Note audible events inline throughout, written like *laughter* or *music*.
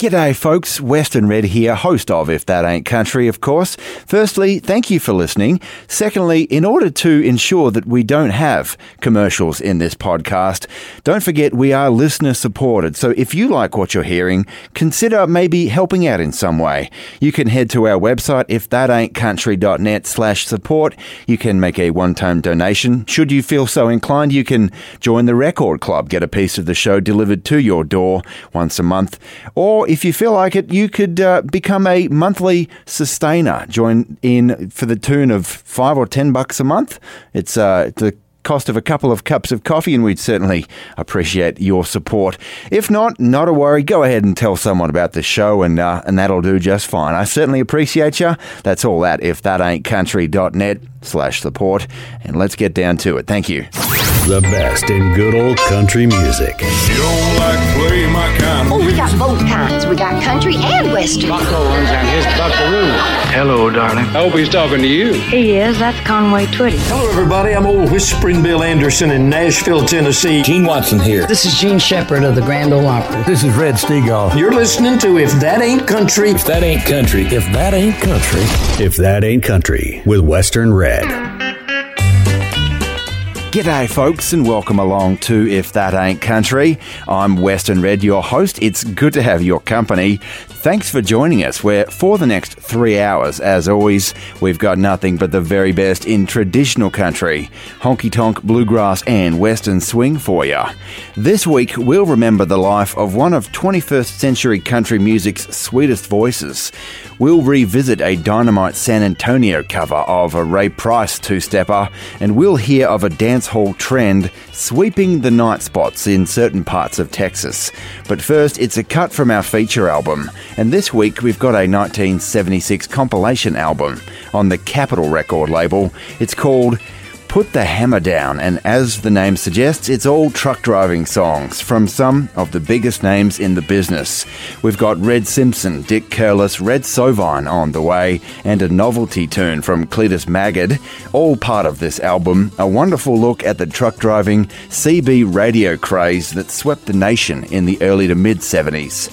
G'day, folks. Western Red here, host of If That Ain't Country, of course. Firstly, thank you for listening. Secondly, in order to ensure that we don't have commercials in this podcast, don't forget we are listener supported. So if you like what you're hearing, consider maybe helping out in some way. You can head to our website, ifthataintcountry.net slash support. You can make a one-time donation. Should you feel so inclined, you can join the Record Club, get a piece of the show delivered to your door once a month, or if you feel like it, you could uh, become a monthly sustainer. Join in for the tune of five or ten bucks a month. It's uh, the cost of a couple of cups of coffee, and we'd certainly appreciate your support. If not, not a worry. Go ahead and tell someone about the show, and uh, and that'll do just fine. I certainly appreciate you. That's all at if that ain't country.net slash support, and let's get down to it. Thank you. The best in good old country music. You don't like play my kind of Oh, we got both kinds. We got country and western. Buck Owens and his buckaroo. Hello, darling. I hope he's talking to you. He is. That's Conway Twitty. Hello, everybody. I'm old Whispering Bill Anderson in Nashville, Tennessee. Gene Watson here. This is Jean Shepard of the Grand Ole Opry. This is Red Steagall. You're listening to If That Ain't Country. If that ain't country, if that ain't country. If That Ain't Country with Western Red. G'day, folks, and welcome along to If That Ain't Country. I'm Western Red, your host. It's good to have your company. Thanks for joining us, where for the next three hours, as always, we've got nothing but the very best in traditional country, honky tonk, bluegrass, and western swing for you. This week, we'll remember the life of one of 21st century country music's sweetest voices. We'll revisit a dynamite San Antonio cover of a Ray Price two stepper, and we'll hear of a dance hall trend sweeping the night spots in certain parts of Texas. But first, it's a cut from our feature album, and this week we've got a 1976 compilation album on the Capitol record label. It's called Put the Hammer Down, and as the name suggests, it's all truck driving songs from some of the biggest names in the business. We've got Red Simpson, Dick Curless, Red Sovine on the way, and a novelty tune from Cledus Maggard, all part of this album. A wonderful look at the truck driving CB radio craze that swept the nation in the early to mid 70s.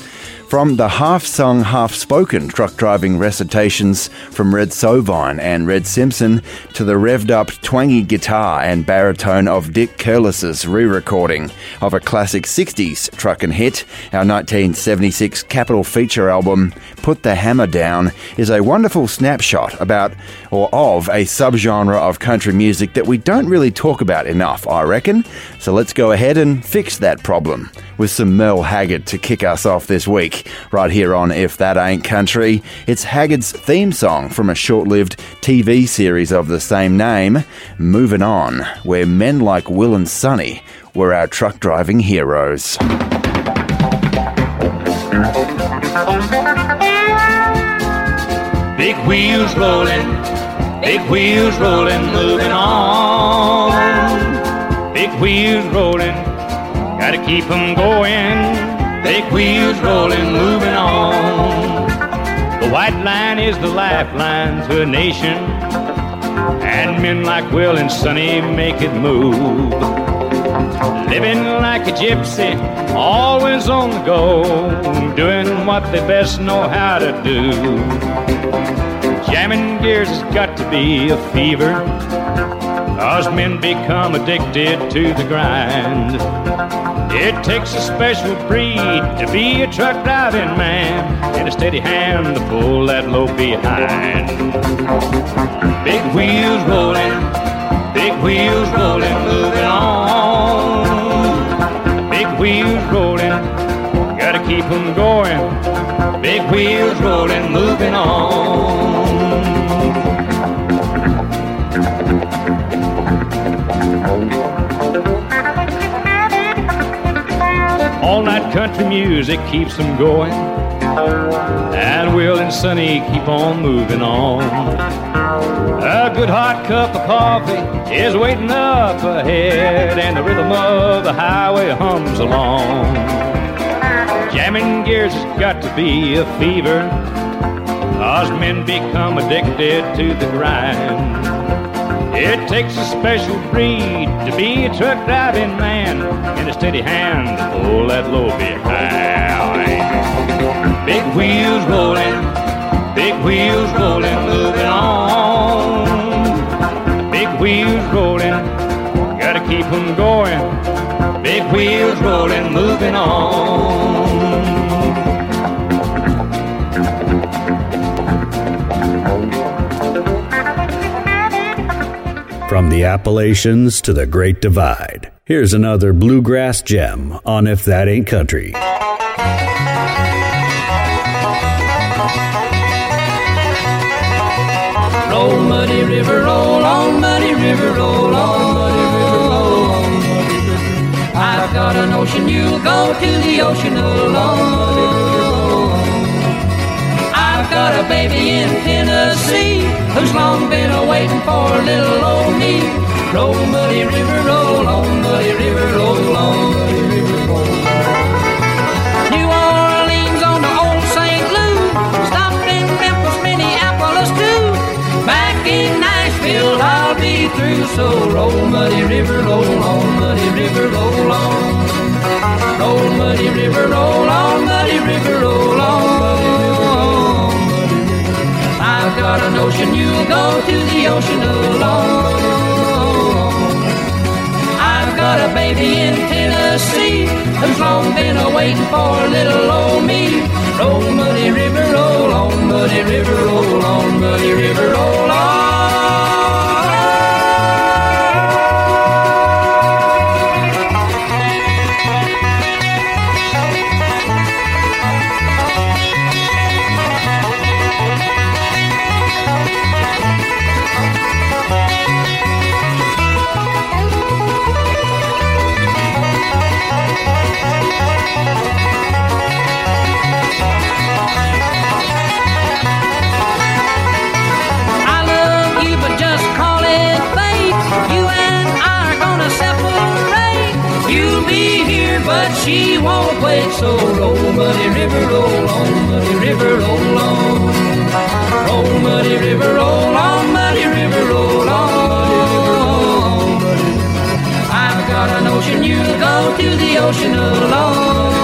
From the half sung, half spoken truck driving recitations from Red Sovine and Red Simpson to the revved up twangy guitar and baritone of Dick Curless's re recording of a classic 60s truckin' hit, our 1976 Capitol feature album, Put the Hammer Down, is a wonderful snapshot about or of a subgenre of country music that we don't really talk about enough, I reckon. So let's go ahead and fix that problem with some Merle Haggard to kick us off this week, right here on If That Ain't Country. It's Haggard's theme song from a short lived TV series of the same name, Moving On, where men like Will and Sonny were our truck driving heroes. Big wheels rolling, big wheels rolling, moving on. Big wheels rolling, gotta keep 'em going. Big wheels rolling, moving on. The white line is the lifeline to a nation, and men like Will and Sonny make it move. Living like a gypsy, always on the go, doing what they best know how to do. Jamming gears has got to be a fever, cause men become addicted to the grind. It takes a special breed to be a truck driving man, and a steady hand to pull that load behind. Big wheels rolling, big wheels rolling, moving on. Big wheels rolling, gotta keep 'em going. Big wheels rolling, moving on. All night country music keeps them going. And Will and Sonny keep on moving on. A good hot cup of coffee is waiting up ahead, and the rhythm of the highway hums along. Jamming gears has got to be a fever, cause men become addicted to the grind. It takes a special breed to be a truck driving man and a steady hand to pull that load behind. Big wheels rolling, big wheels rolling, moving on. Big wheels rolling, gotta keep 'em going. Big wheels rolling, moving on. From the Appalachians to the Great Divide, here's another bluegrass gem on If That Ain't Country. Roll, muddy river, roll on, muddy river, roll on, muddy river, roll on. I've got a notion you'll go to the ocean alone. Got a baby in Tennessee who's long been a waiting for a little old me. Roll, muddy river, roll on, muddy river, roll on, muddy river. New Orleans on the old St. Louis, stopped in Memphis, Minneapolis too. Back in Nashville, I'll be through. So roll, muddy river, roll on, muddy river, roll on. Roll, muddy river, roll on, muddy river, roll on. I've got a notion you'll go to the ocean alone. I've got a baby in Tennessee who's long been a waiting for little old me. Roll, muddy river, roll on, muddy river, roll on, muddy river, roll on. She won't wait. So roll, muddy river, roll on, muddy river, roll on. Oh, roll, muddy river, roll on, muddy river, roll on. I've got a notion you'll go to the ocean alone.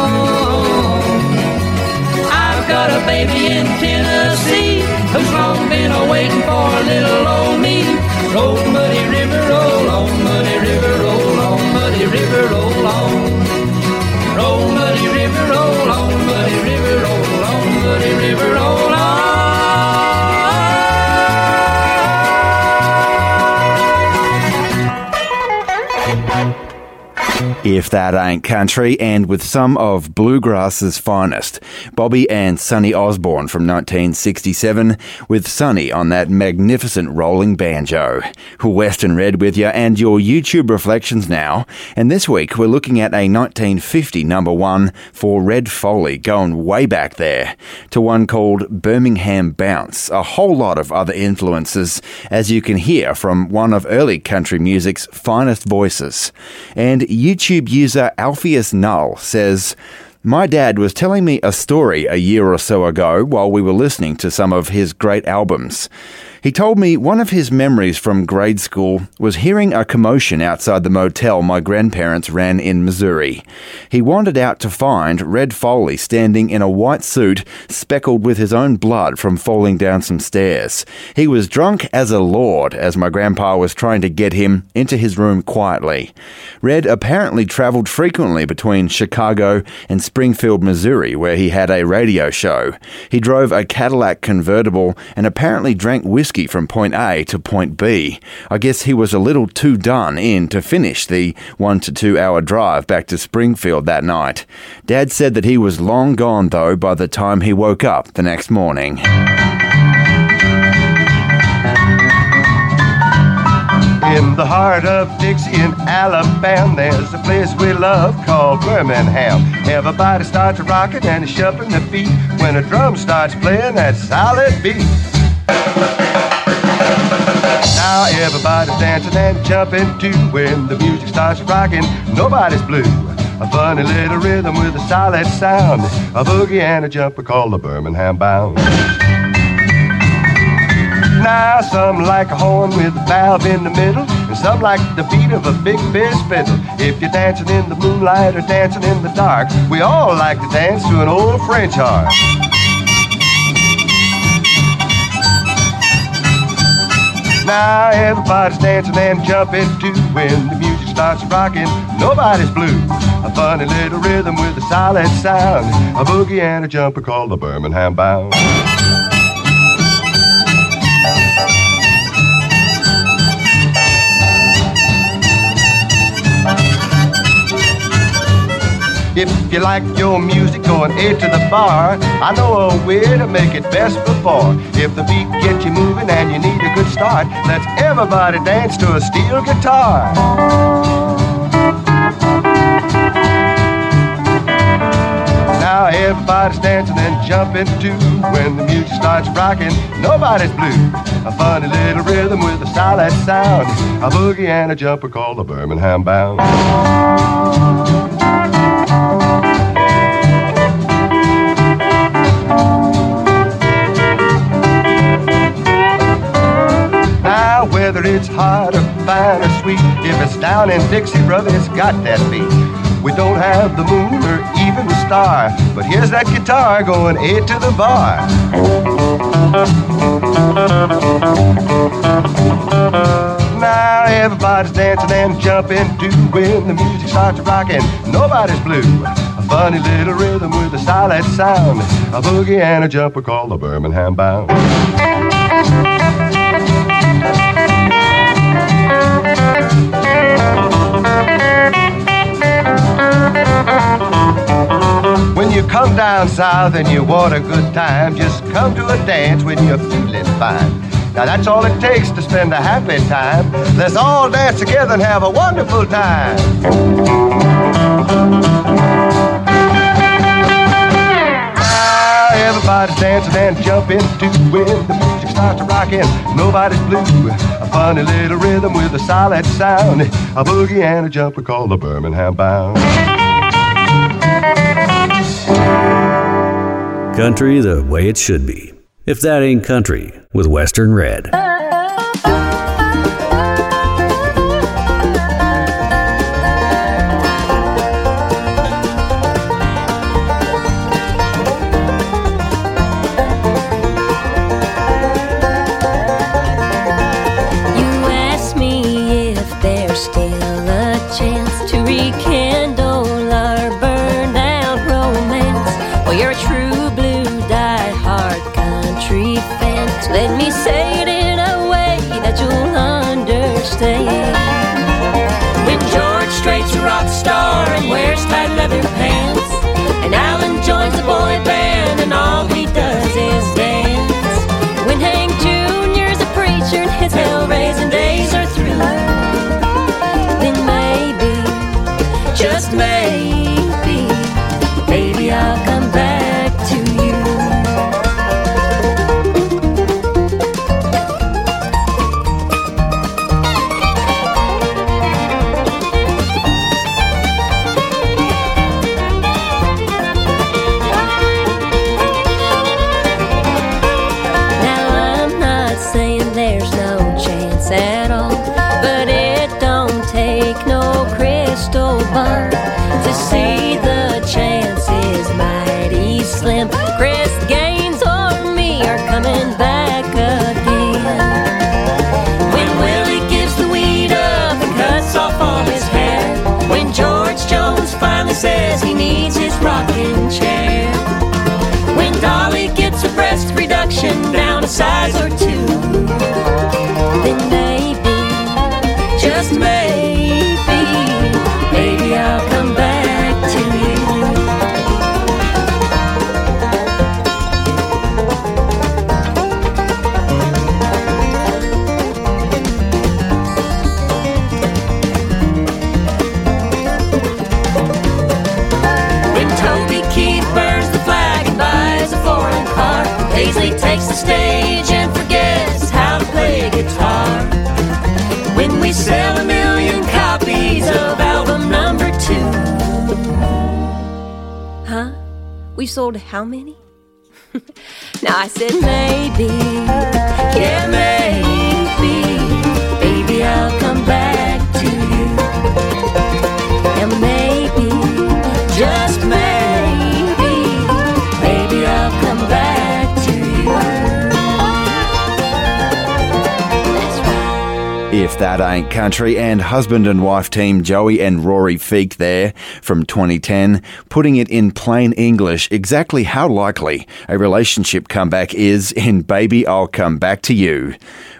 I've got a baby in Tennessee who's long been a waiting for a little old me. Oh, roll, muddy river, roll on, muddy river, roll on, muddy river, roll on. River, roll on. If that ain't country, and with some of bluegrass's finest, Bobby and Sonny Osborne from 1967, with Sonny on that magnificent rolling banjo. Western Red with you, and your YouTube reflections now. And this week we're looking at a 1950 number one for Red Foley, going way back there to one called Birmingham Bounce. A whole lot of other influences, as you can hear from one of early country music's finest voices. And YouTube user Alpheus Null says, my dad was telling me a story a year or so ago while we were listening to some of his great albums. He told me one of his memories from grade school was hearing a commotion outside the motel my grandparents ran in Missouri. He wandered out to find Red Foley standing in a white suit speckled with his own blood from falling down some stairs. He was drunk as a lord as my grandpa was trying to get him into his room quietly. Red apparently traveled frequently between Chicago and Springfield, Missouri, where he had a radio show. He drove a Cadillac convertible and apparently drank whiskey from point A to point B. I guess he was a little too done in to finish the one to two hour drive back to Springfield that night. Dad said that he was long gone, though, by the time he woke up the next morning. In the heart of Dixie in Alabama, there's a place we love called Birmingham. Everybody starts rocking and shuffling their feet when a drum starts playing that solid beat. Now everybody's dancing and jumping too when the music starts rocking. Nobody's blue. A funny little rhythm with a solid sound. A boogie and a jumper called the Birmingham Bounce. Now some like a horn with a valve in the middle, And Some like the beat of a big bass fiddle. If you're dancing in the moonlight or dancing in the dark, we all like to dance to an old French horn. Now everybody's dancing and jumping too when the music starts rocking. Nobody's blue. A funny little rhythm with a solid sound. A boogie and a jumper called the Birmingham Bounce. If you like your music going A to the bar, I know a way to make it best before. If the beat gets you moving and you need a good start, let's everybody dance to a steel guitar. Now everybody's dancing and jumping too. When the music starts rocking, nobody's blue. A funny little rhythm with a solid sound. A boogie and a jumper called the Birmingham Bounce. Whether it's hot or fine or sweet, if it's down in Dixie, brother, it's got that beat. We don't have the moon or even the star, but here's that guitar going A to the bar. Now everybody's dancing and jumping too when the music starts rocking. Nobody's blue. A funny little rhythm with a solid sound. A boogie and a jumper called the Birmingham Bounce. You come down south and you want a good time, just come to a dance when you're feeling fine. Now that's all it takes to spend a happy time. Let's all dance together and have a wonderful time. Ah, everybody's dancing and jumping too when the music starts rocking. Nobody's blue. A funny little rhythm with a solid sound. A boogie and a jumper called the Birmingham Bounce. Country the way it should be. If that ain't country, with Western Red. Size or two, Then maybe, just maybe, maybe I'll come back to you. when Toby Keith burns the flag and buys a foreign car, Paisley takes the stage We sold how many? *laughs* now I said, maybe, yeah, maybe, baby, I'll come back to you. And maybe, just maybe. If That Ain't Country, and husband and wife team Joey and Rory Feek there from 2010, putting it in plain English exactly how likely a relationship comeback is in Baby I'll Come Back to You.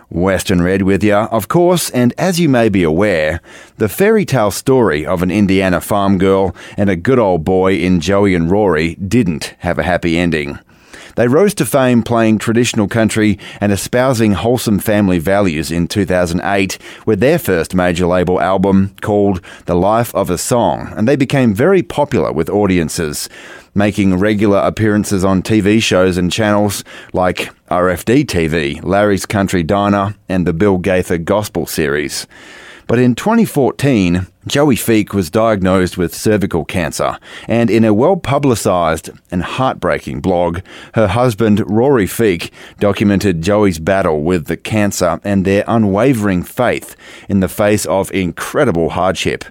Western Red with you, of course, and as you may be aware, the fairy tale story of an Indiana farm girl and a good old boy in Joey and Rory didn't have a happy ending. They rose to fame playing traditional country and espousing wholesome family values in 2008 with their first major label album called The Life of a Song, and they became very popular with audiences, making regular appearances on TV shows and channels like RFD TV, Larry's Country Diner, and the Bill Gaither Gospel series. But in 2014, Joey Feek was diagnosed with cervical cancer, and in a well publicised and heartbreaking blog, her husband Rory Feek documented Joey's battle with the cancer and their unwavering faith in the face of incredible hardship.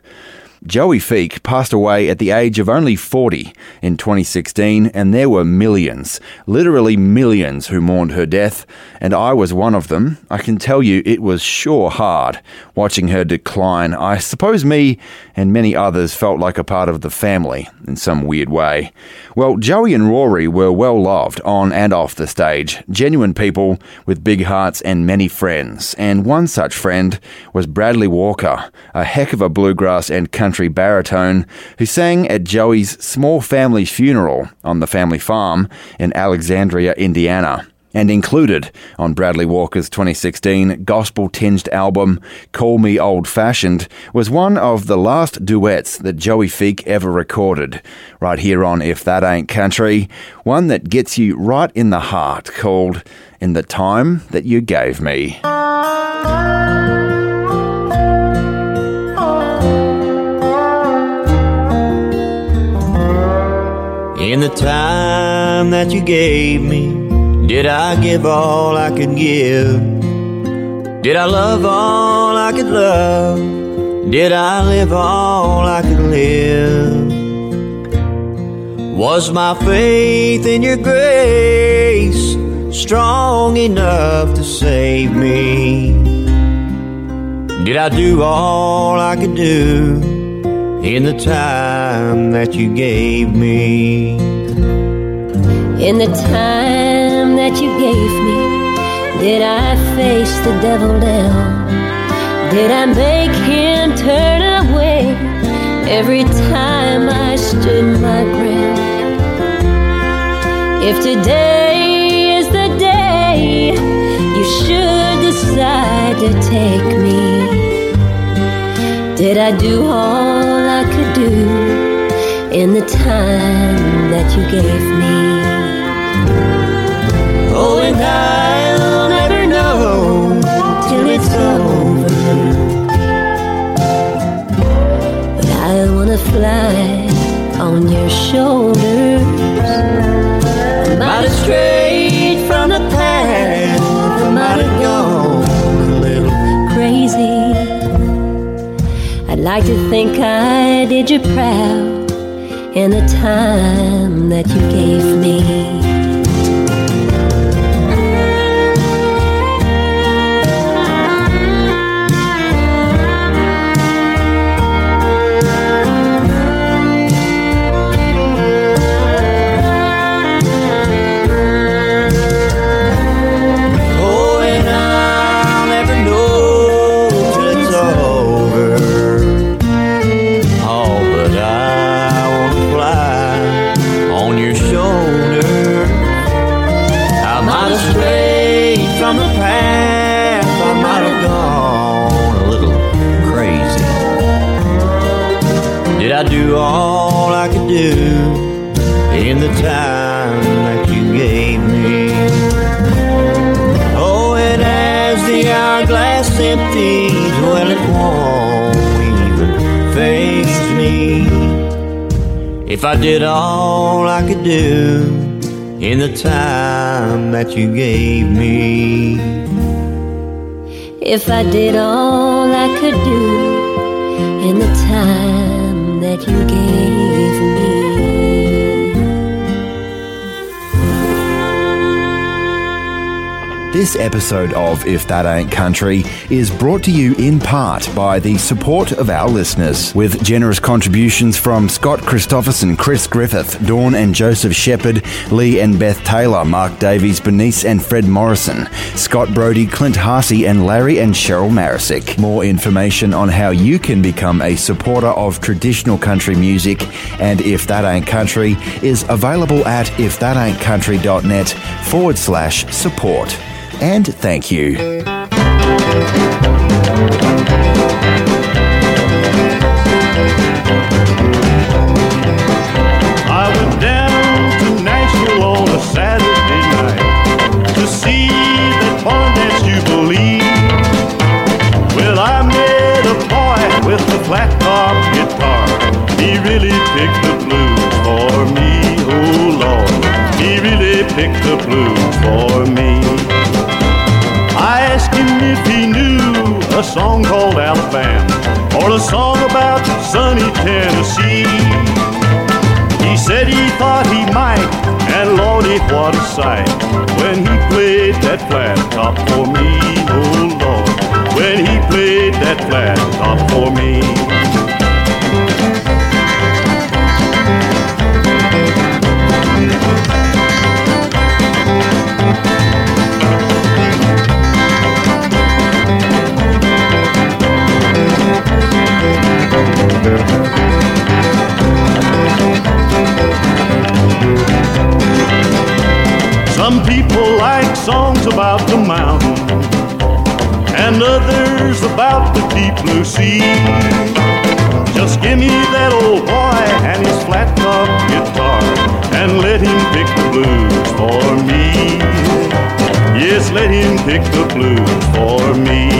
Joey Feek passed away at the age of only 40 in 2016, and there were millions, literally millions, who mourned her death, and I was one of them. I can tell you it was sure hard watching her decline. I suppose me and many others felt like a part of the family in some weird way. Well, Joey and Rory were well loved on and off the stage, genuine people with big hearts and many friends, and one such friend was Bradley Walker, a heck of a bluegrass and country country baritone who sang at Joey's small family funeral on the family farm in Alexandria, Indiana. And included on Bradley Walker's 2016 gospel tinged album, Call Me Old Fashioned, was one of the last duets that Joey Feek ever recorded, right here on If That Ain't Country, one that gets you right in the heart, called In the Time That You Gave Me. In the time that you gave me, did I give all I could give? Did I love all I could love? Did I live all I could live? Was my faith in your grace strong enough to save me? Did I do all I could do? In the time that you gave me. In the time that you gave me, did I face the devil down? Did I make him turn away every time I stood my ground? If today is the day you should decide to take me. Did I do all I could do in the time that you gave me? Oh, and I'll never know till it's over. But I wanna fly on your shoulders. Might have strayed like to think I did you proud in the time that you gave me. I stray from the past, I might have gone a little crazy. Did I do all I could do in the time that you gave me. Oh, and as the hourglass empties, well, it won't even face me. If I did all I could do in the time that you gave me. If I did all I could do in the time that you gave me. This episode of If That Ain't Country is brought to you in part by the support of our listeners, with generous contributions from Scott Christopherson, Chris Griffith, Dawn and Joseph Shepherd, Lee and Beth Taylor, Mark Davies, Bernice and Fred Morrison, Scott Brody, Clint Harsey, and Larry and Cheryl Marisick. More information on how you can become a supporter of traditional country music and If That Ain't Country is available at ifthataintcountry.net forward slash support and thank you. I went down to Nashville on a Saturday night to see that dance jubilee. Well, I met a boy with a flat top guitar. He really picked the blues for me, oh Lord. He really picked the blues for me. Asked him if he knew a song called Alabama or a song about sunny Tennessee. He said he thought he might, and lordy, what a sight when he played that flat top for me, oh Lord, when he played that flat top for me. Some people like songs about the mountain, and others about the deep blue sea. Just give me that old boy and his flat top guitar, and let him pick the blues for me. Yes, let him pick the blues for me.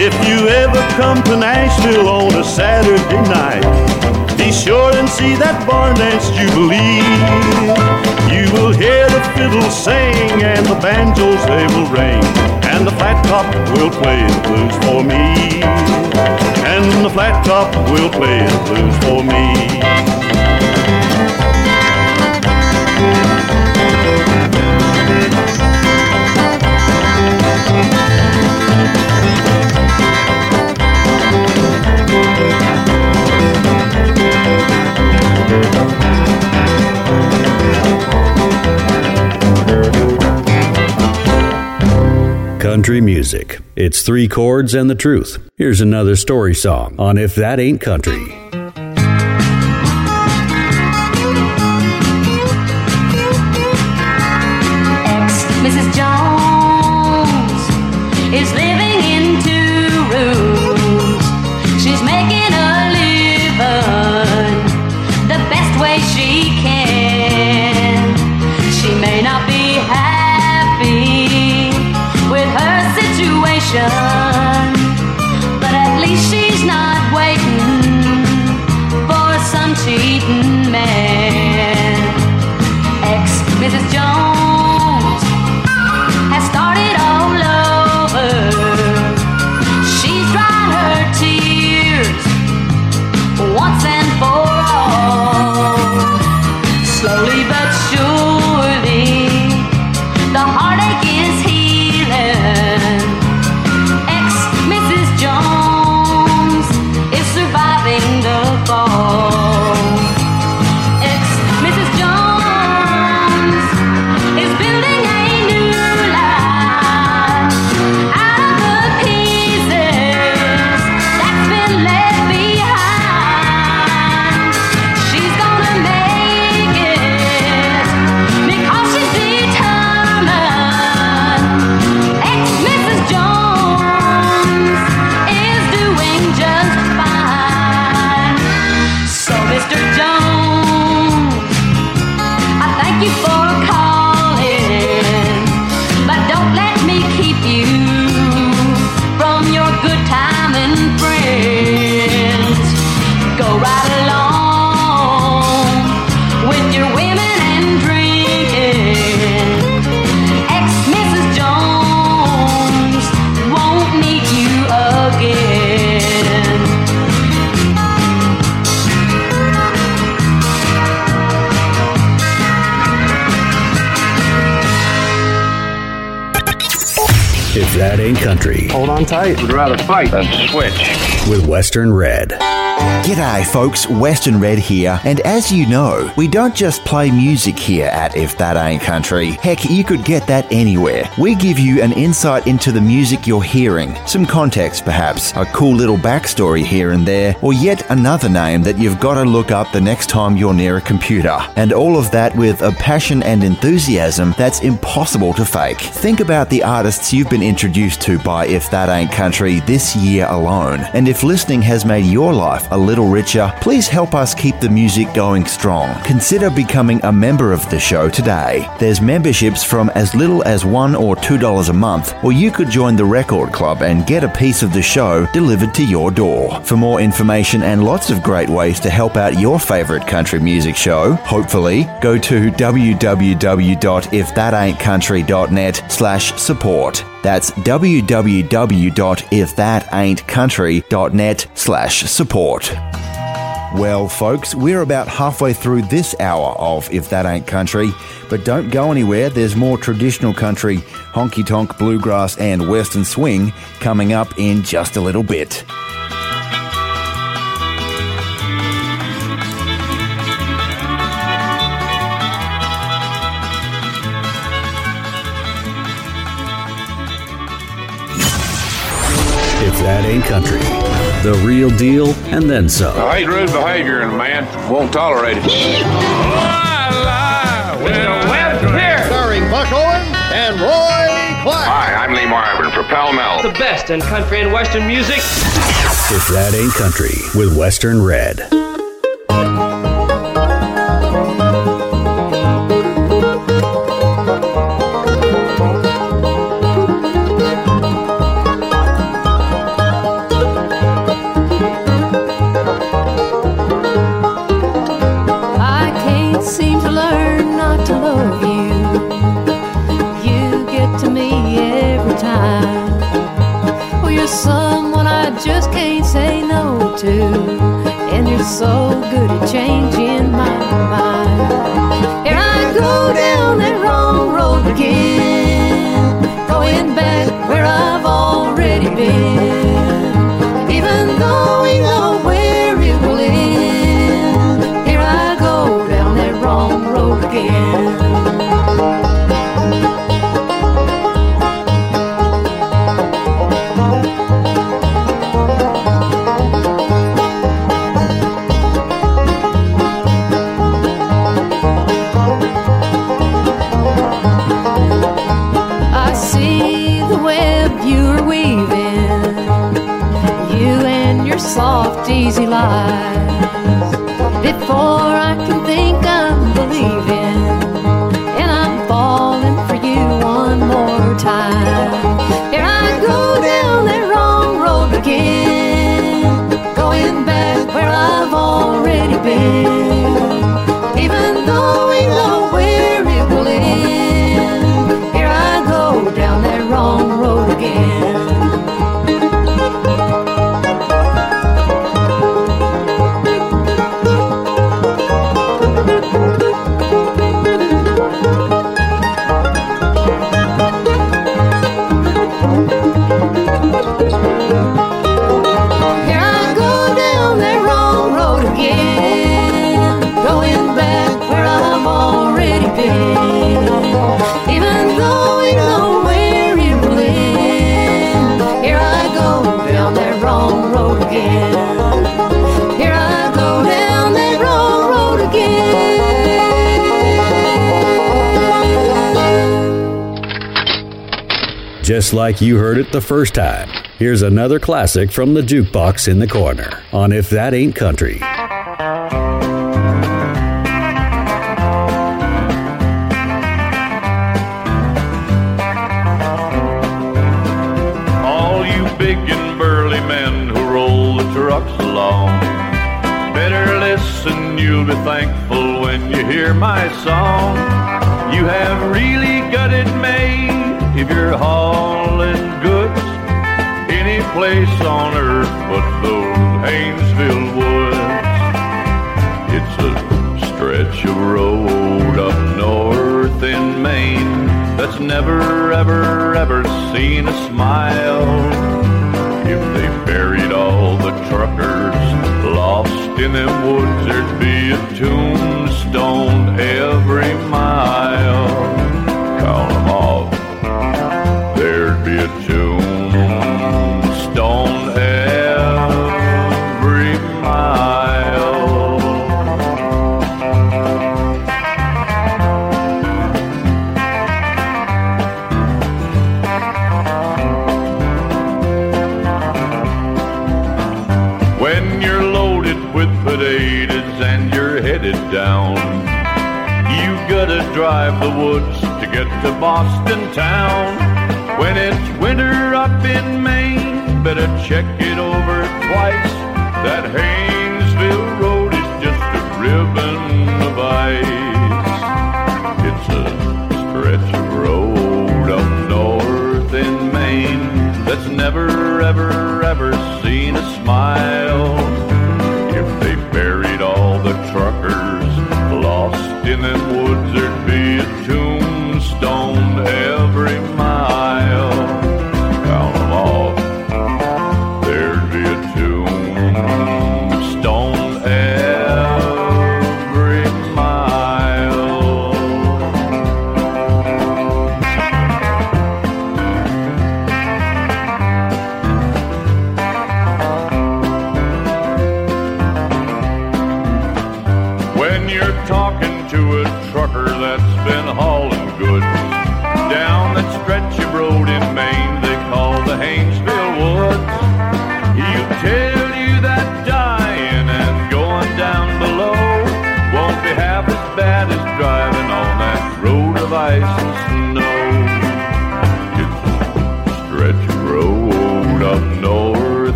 If you ever come to Nashville on a Saturday night, be sure and see that barn dance jubilee. You will hear the fiddles sing and the banjos they will ring, and the flat top will play the blues for me. And the flat top will play the blues for me. Country music. It's three chords and the truth. Here's another story song on If That Ain't Country. Tight. Would rather fight than switch. With Western Red. G'day, folks. Western Red here. And as you know, we don't just play music here at If That Ain't Country. Heck, you could get that anywhere. We give you an insight into the music you're hearing, some context perhaps, a cool little backstory here and there, or yet another name that you've got to look up the next time you're near a computer. And all of that with a passion and enthusiasm that's impossible to fake. Think about the artists you've been introduced to by If That Ain't Country this year alone. And if listening has made your life a little richer, please help us keep the music going strong. Consider becoming a member of the show today. There's memberships from as little as $1 or $2 a month, or you could join the Record Club and get a piece of the show delivered to your door. For more information and lots of great ways to help out your favorite country music show, hopefully, go to www.ifthataintcountry.net slash support. That's www.ifthataintcountry.net slash support. Well, folks, we're about halfway through this hour of If That Ain't Country, but don't go anywhere. There's more traditional country, honky tonk, bluegrass, and western swing coming up in just a little bit. If country. The real deal and then some. I hate rude behavior in a man. Won't tolerate it. Here. Starring Buck Owens and Roy Clark. Hi, I'm Lee Marvin for Pall Mall. The best in country and western music. If that ain't country with Western Red. No. And you're so good at changing my mind. Here I go down that wrong road again. Going back where I've already been. Just like you heard it the first time, here's another classic from the jukebox in the corner on If That Ain't Country. Be thankful when you hear my song. You have really got it made if you're hauling goods any place on earth but those Haynesville woods. It's a stretch of road up north in Maine that's never, ever, ever seen a smile. In them woods, there'd be a tombstone every mile. Gotta drive the woods to get to Boston town. When it's winter up in Maine, better check it over twice. That Haynesville road is just a ribbon of ice. It's a stretch of road up north in Maine that's never, ever, ever seen a smile.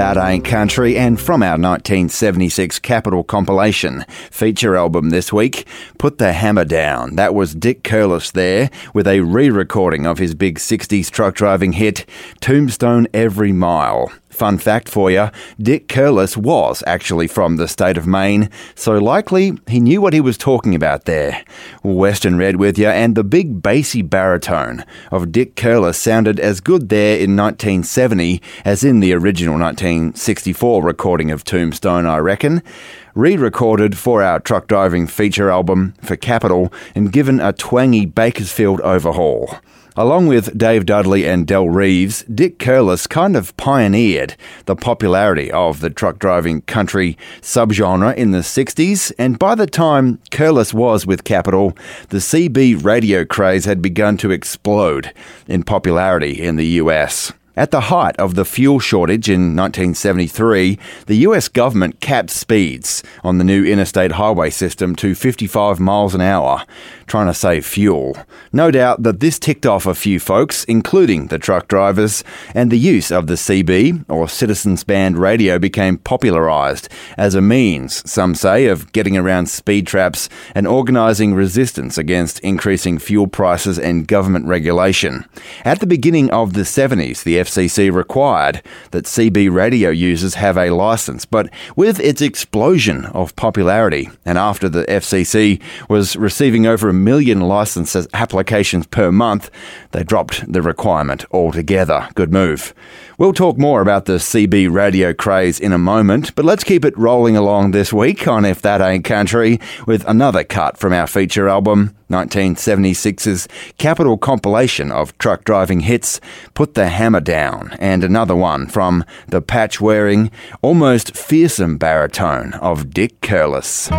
Ain't Country, and from our 1976 Capitol compilation feature album this week, Put the Hammer Down. That was Dick Curless there with a re recording of his big 60s truck driving hit, Tombstone Every Mile. Fun fact for you Dick Curless was actually from the state of Maine, so likely he knew what he was talking about there. Western Red with you, and the big bassy baritone of Dick Curless sounded as good there in 1970 as in the original 1964 recording of Tombstone, I reckon. Re recorded for our truck driving feature album for Capitol and given a twangy Bakersfield overhaul. Along with Dave Dudley and Del Reeves, Dick Curless kind of pioneered the popularity of the truck driving country subgenre in the 60s, and by the time Curless was with Capitol, the CB radio craze had begun to explode in popularity in the US. At the height of the fuel shortage in 1973, the US government capped speeds on the new interstate highway system to 55 miles an hour, trying to save fuel. No doubt that this ticked off a few folks, including the truck drivers, and the use of the CB, or Citizens Band radio, became popularised as a means, some say, of getting around speed traps and organising resistance against increasing fuel prices and government regulation. At the beginning of the 70s, the FCC required that CB radio users have a license, but with its explosion of popularity, and after the FCC was receiving over a million license applications per month, they dropped the requirement altogether. Good move. We'll talk more about the CB radio craze in a moment, but let's keep it rolling along this week on If That Ain't Country with another cut from our feature album, 1976's Capitol compilation of truck driving hits, Put the Hammer Down, and another one from the patch wearing, almost fearsome baritone of Dick Curless.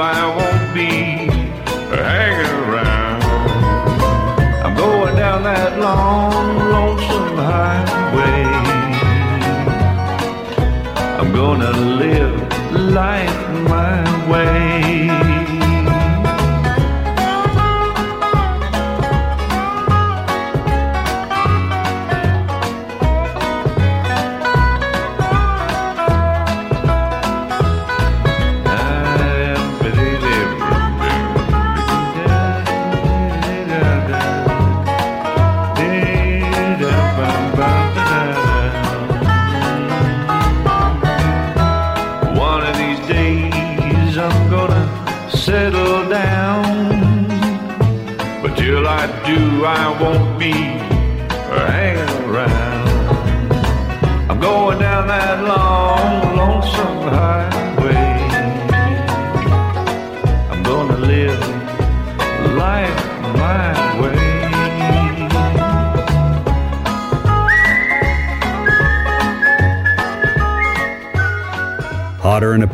I won't be hanging around. I'm going down that long, lonesome highway. I'm gonna live life my way.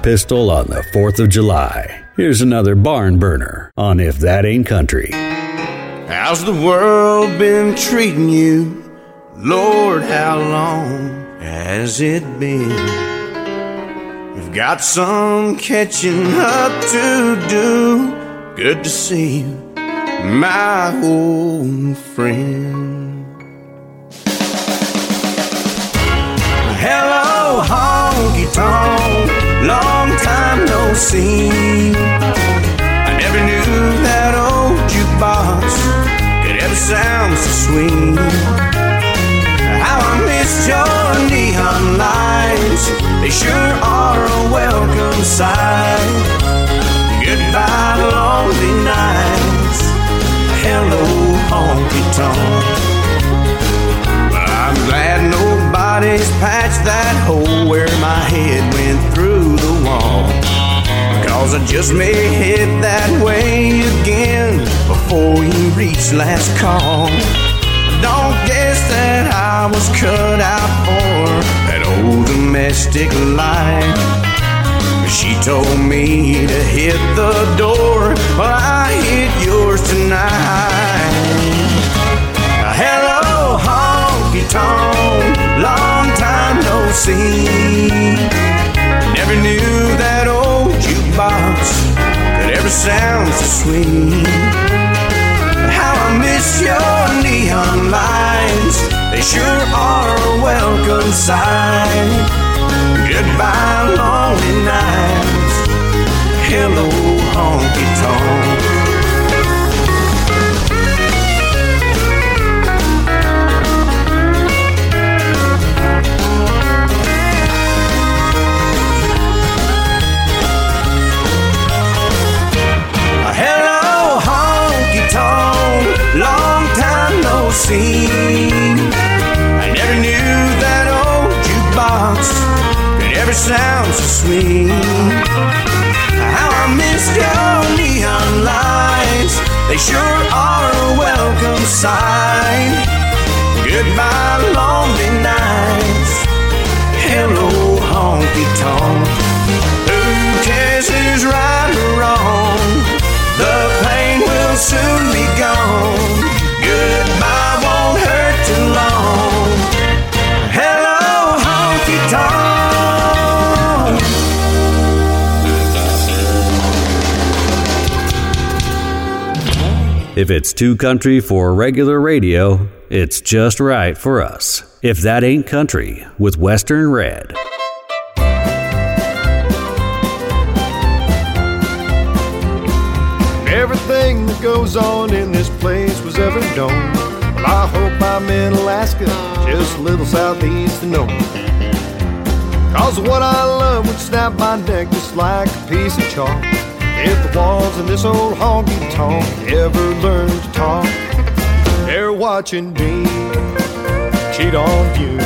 Pistol on the 4th of July. Here's another barn burner on If That Ain't Country. How's the world been treating you? Lord, how long has it been? We've got some catching up to do. Good to see you, my old friend. Hello, honky tonk, no. I never knew that old jukebox could ever sound so sweet. How I missed your neon lights, they sure are a welcome sight. Goodbye, lonely nights. Hello, honky tonk. I'm glad nobody's patched that hole where my head went through the wall. Cause I just may head that way again before you reach last call. Don't guess that I was cut out for that old domestic life. She told me to hit the door, well, I hit yours tonight. Hello, honky tonk, long time no see. Never knew jukebox could ever sound so sweet. How I miss your neon lights, they sure are a welcome sight. Goodbye, lonely nights. Hello, honky tonk. No see. I never knew that old jukebox could ever sound so sweet. How I missed your neon lights, they sure are a welcome sight. Goodbye, lonely nights. Hello, honky tonk. If it's too country for regular radio, it's just right for us. If that ain't country with Western Red. Everything that goes on in this place was ever known. Well, I hope I'm in Alaska, just a little southeast of Nome. Cause what I love would snap my neck just like a piece of chalk. If the walls in this old honky tonk ever learn to talk, they're watching me cheat on you.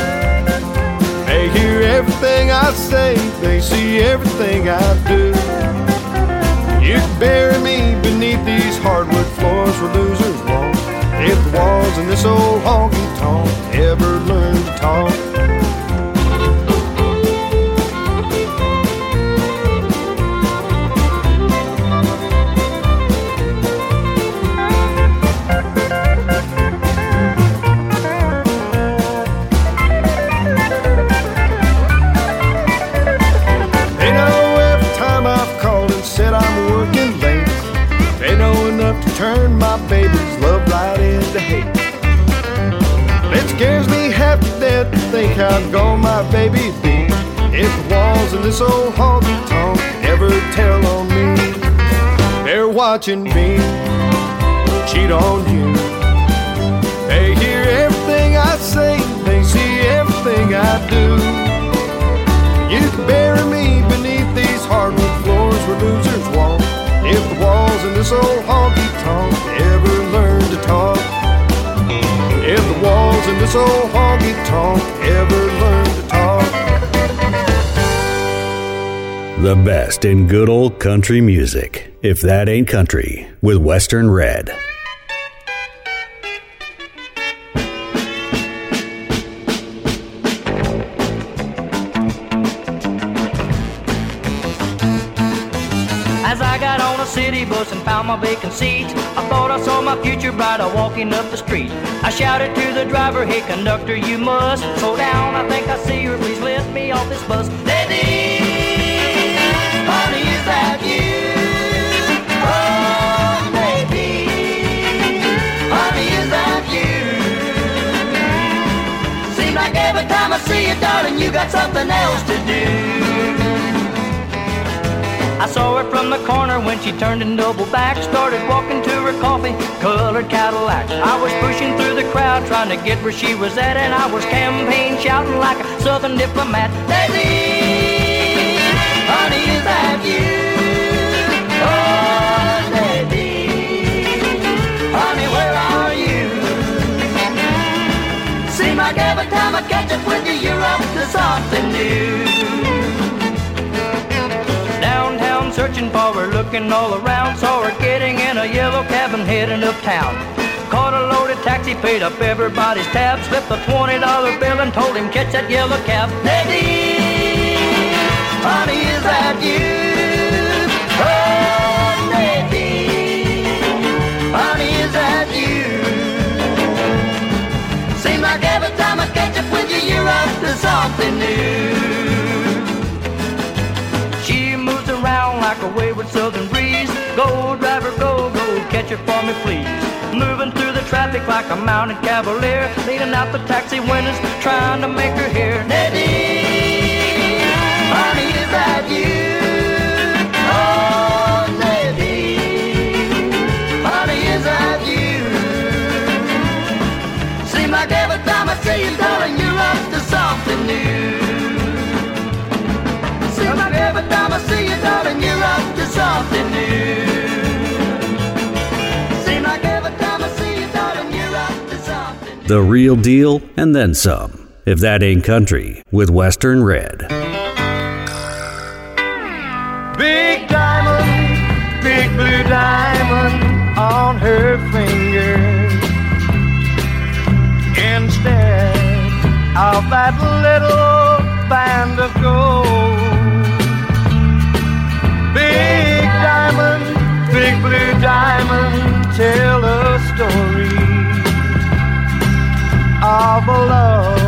They hear everything I say, they see everything I do. You can bury me beneath these hardwood floors where losers walk. If the walls in this old honky tonk ever learn to talk, gone my baby be. If the walls in this old honky tonk ever tell on me, they're watching me cheat on you. They hear everything I say, they see everything I do. You can bury me beneath these hardwood floors where losers walk. If the walls in this old honky tonk ever learn to talk. If the walls in this old honky tonk ever learn to talk. The best in good old country music. If that ain't country, with Western Red. Found my vacant seat, I thought I saw my future bride a walking up the street. I shouted to the driver, hey conductor, you must slow down. I think I see her, please lift me off this bus. Lady, honey, is that you? Oh, baby, honey, is that you? Seems like every time I see you, darling, you got something else to do. I saw her from the corner when she turned and doubled back. Started walking to her coffee colored Cadillac. I was pushing through the crowd trying to get where she was at, and I was campaign shouting like a southern diplomat. Lady, honey, is that you? Oh, like every time I catch up with you, you're up to something new searching for her, looking all around. Saw her getting in a yellow cab and heading uptown. Caught a loaded taxi, paid up everybody's tab, slipped a twenty dollar bill and told him catch that yellow cab. Lady, honey, is that you? Oh, lady, honey, is that you? Seems like every time I catch up with you, you're up to something new. Like a wayward southern breeze. Go, driver, go, go, catch her for me, please. Moving through the traffic like a mounted cavalier. Leaning out the taxi windows, trying to make her hear. Oh, lady, honey, is that you? Seems like every time I see you, darling, you're up to something new. Darling, you're up to something new. Seems like every time I see you, darling, you're up to something The real deal and then some. If that ain't country, with Western Red. Big diamond, big blue diamond on her finger. Instead of that a love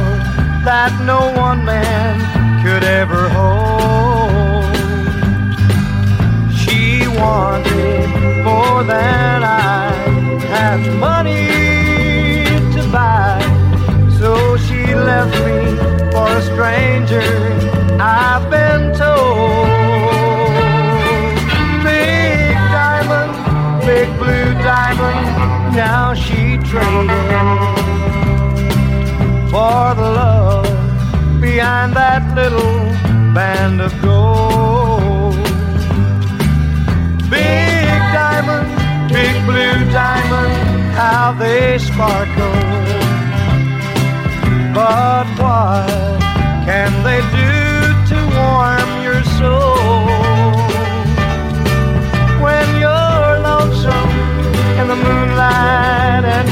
that no one man could ever hold. She wanted more than I had money to buy, so she left me for a stranger. I've been told. Big diamond, big blue diamond, now she traded for the love behind that little band of gold. Big diamond, big blue diamond, how they sparkle. But what can they do to warm your soul when you're lonesome and the moonlight and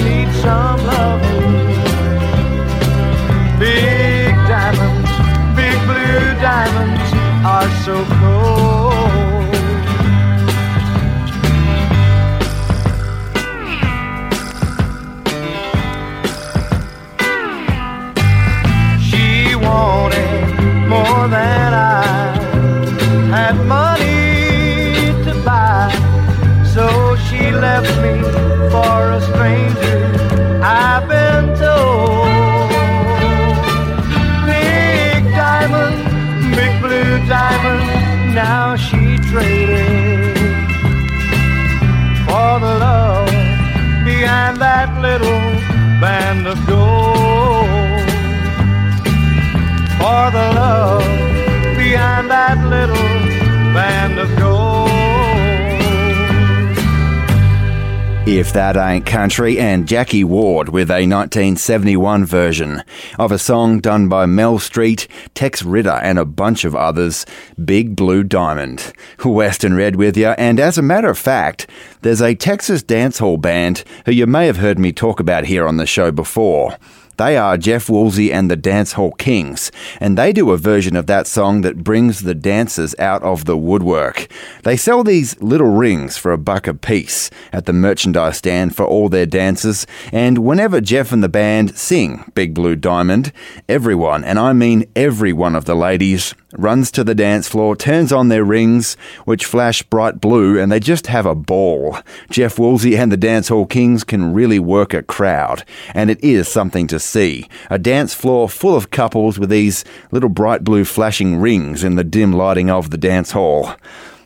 If That Ain't Country, and Jackie Ward with a 1971 version of a song done by Mel Street, Tex Ritter, and a bunch of others, Big Blue Diamond. Western Red with you, and as a matter of fact, there's a Texas dancehall band who you may have heard me talk about here on the show before. They are Jeff Woolsey and the Dancehall Kings, and they do a version of that song that brings the dancers out of the woodwork. They sell these little rings for a buck a piece at the merchandise stand for all their dancers, and whenever Jeff and the band sing Big Blue Diamond, everyone, and I mean every one of the ladies, runs to the dance floor, turns on their rings, which flash bright blue, and they just have a ball. Jeff Woolsey and the Dance Hall Kings can really work a crowd, and it is something to see. A dance floor full of couples with these little bright blue flashing rings in the dim lighting of the dance hall.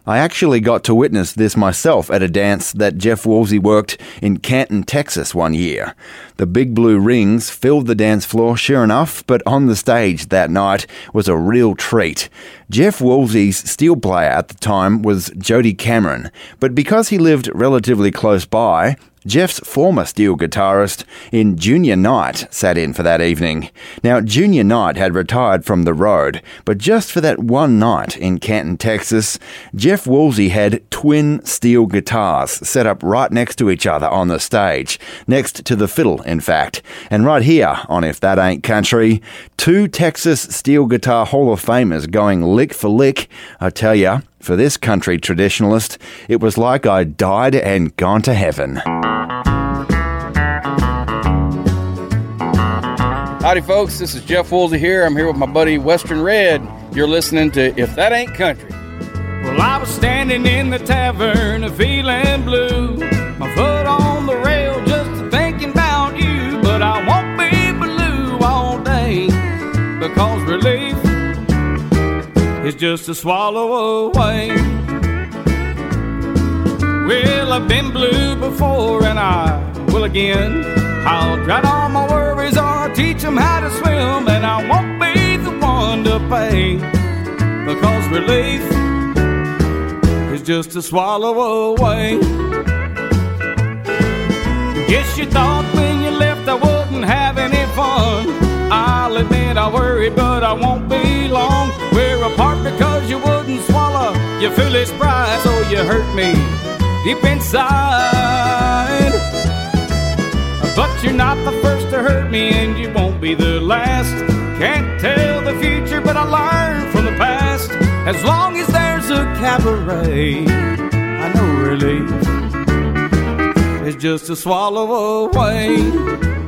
I actually got to witness this myself at a dance that Jeff Woolsey worked in Canton, Texas one year. The big blue rings filled the dance floor, sure enough, but on the stage that night was a real treat. Jeff Woolsey's steel player at the time was Jody Cameron, but because he lived relatively close by, Jeff's former steel guitarist in Junior Knight sat in for that evening. Now, Junior Knight had retired from the road, but just for that one night in Canton, Texas, Jeff Woolsey had twin steel guitars set up right next to each other on the stage, next to the fiddle, in fact. And right here on If That Ain't Country, two Texas steel guitar Hall of Famers going lick for lick. I tell ya, for this country traditionalist, it was like I died and gone to heaven. Howdy, folks. This is Jeff Woolsey here. I'm here with my buddy Western Red. You're listening to If That Ain't Country. Well, I was standing in the tavern, feeling blue. My foot on the rail, just thinking about you. But I won't be blue all day because relief is just a swallow away. Well, I've been blue before and I will again. I'll drown all my worries or I'll teach them how to swim, and I won't be the one to pay because relief is just a swallow away. Guess you thought when you left I wouldn't have any fun. I'll admit I worried, but I won't be long. We're apart because you wouldn't swallow your foolish pride, so you hurt me deep inside. But you're not the first to hurt me, and you won't be the last. Can't tell the future, but I learned from the past. As long as there's a cabaret, I know relief is just a swallow away.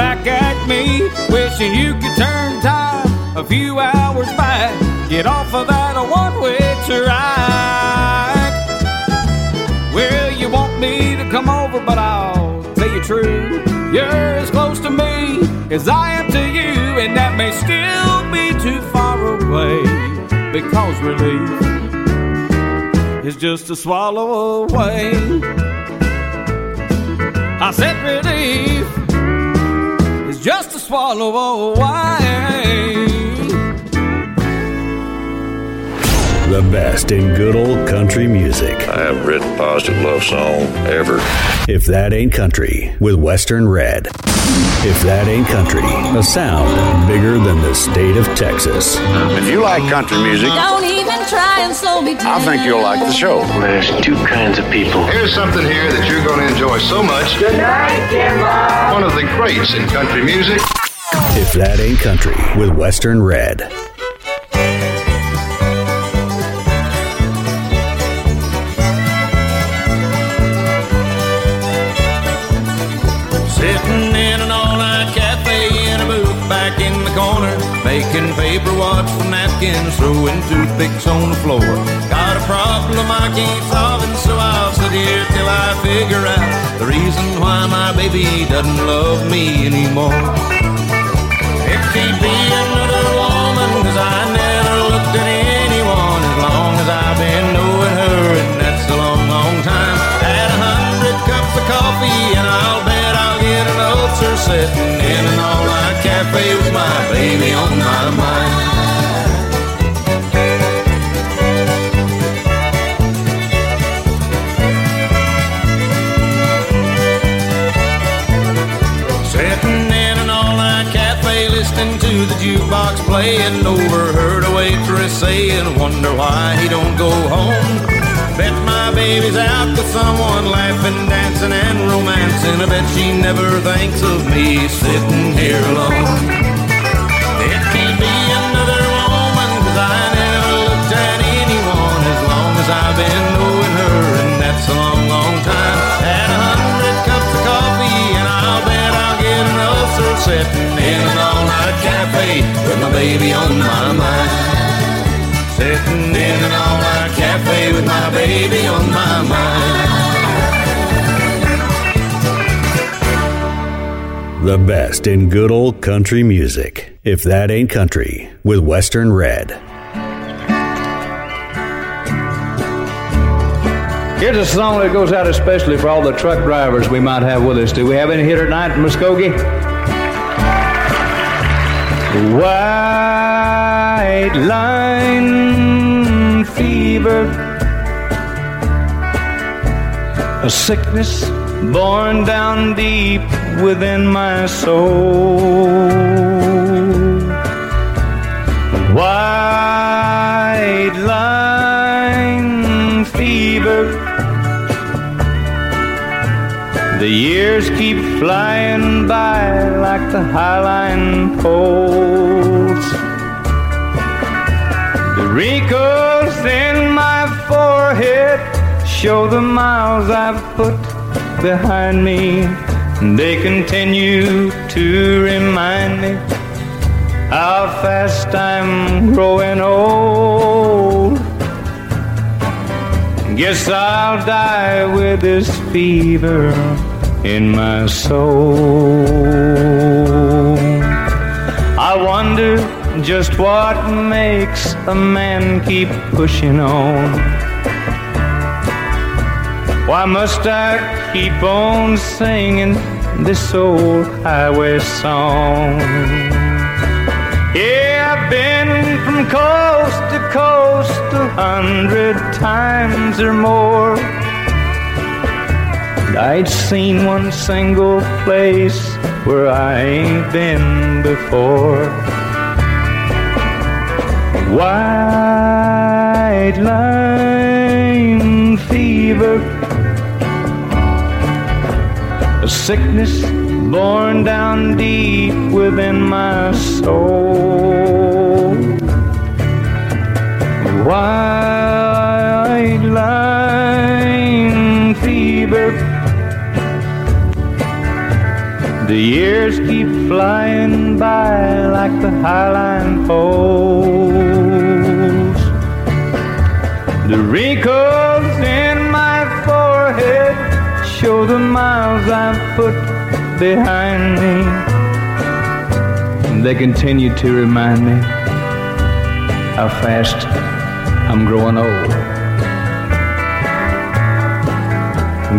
Back at me, wishing you could turn time a few hours back. Get off of that one way track. Well, you want me to come over, but I'll tell you true. You're as close to me as I am to you, and that may still be too far way because relief is just a swallow away. I said relief swallow away. The best in good old country music. I haven't written a positive love song ever. If that ain't country with Western Red. If that ain't country, a sound bigger than the state of Texas. If you like country music, Don't even try and slow me down. I think you'll like the show. There's two kinds of people. Here's something here that you're going to enjoy so much. Good night, Kimba. One of the greats in country music. If that ain't country with Western Red. Sitting in an all-night cafe in a booth back in the corner, making paper watch from napkins, throwing toothpicks on the floor. Got a problem I can't solve, and so I'll sit here till I figure out the reason why my baby doesn't love me anymore. Of coffee, and I'll bet I'll get an ulcer sitting in an all-night cafe with my baby on my mind. To the jukebox playing Overheard a waitress saying Wonder why he don't go home Bet my baby's out with someone Laughing, dancing and romancing. I bet she never thinks of me Sitting here alone. It can't be another woman Cause I never looked at anyone As long as I've been knowing her And that's a long, long time. Had a hundred cups of coffee And I'll bet I'll get an ulcer Sitting in an all-night cafe With my baby on my mind. Sitting in an all-night cafe With my baby on my mind The best in good old country music. If that ain't country with Western Red. Here's a song that goes out especially for all the truck drivers we might have with us. Do we have any here tonight in Muskogee? White line a sickness born down deep within my soul. White line fever. The years keep flying by like the highline poles. The wrinkles in my forehead show the miles I've put behind me. They continue to remind me how fast I'm growing old. Guess I'll die with this fever in my soul. I wonder just what makes a man keep pushing on. Why must I keep on singing this old highway song? Yeah, I've been from coast to coast a hundred times or more. And I ain't seen one single place where I ain't been before. White line sickness born down deep within my soul. White line fever. The years keep flying by like the highline poles. The forehead show the miles I've put behind me. They continue to remind me how fast I'm growing old.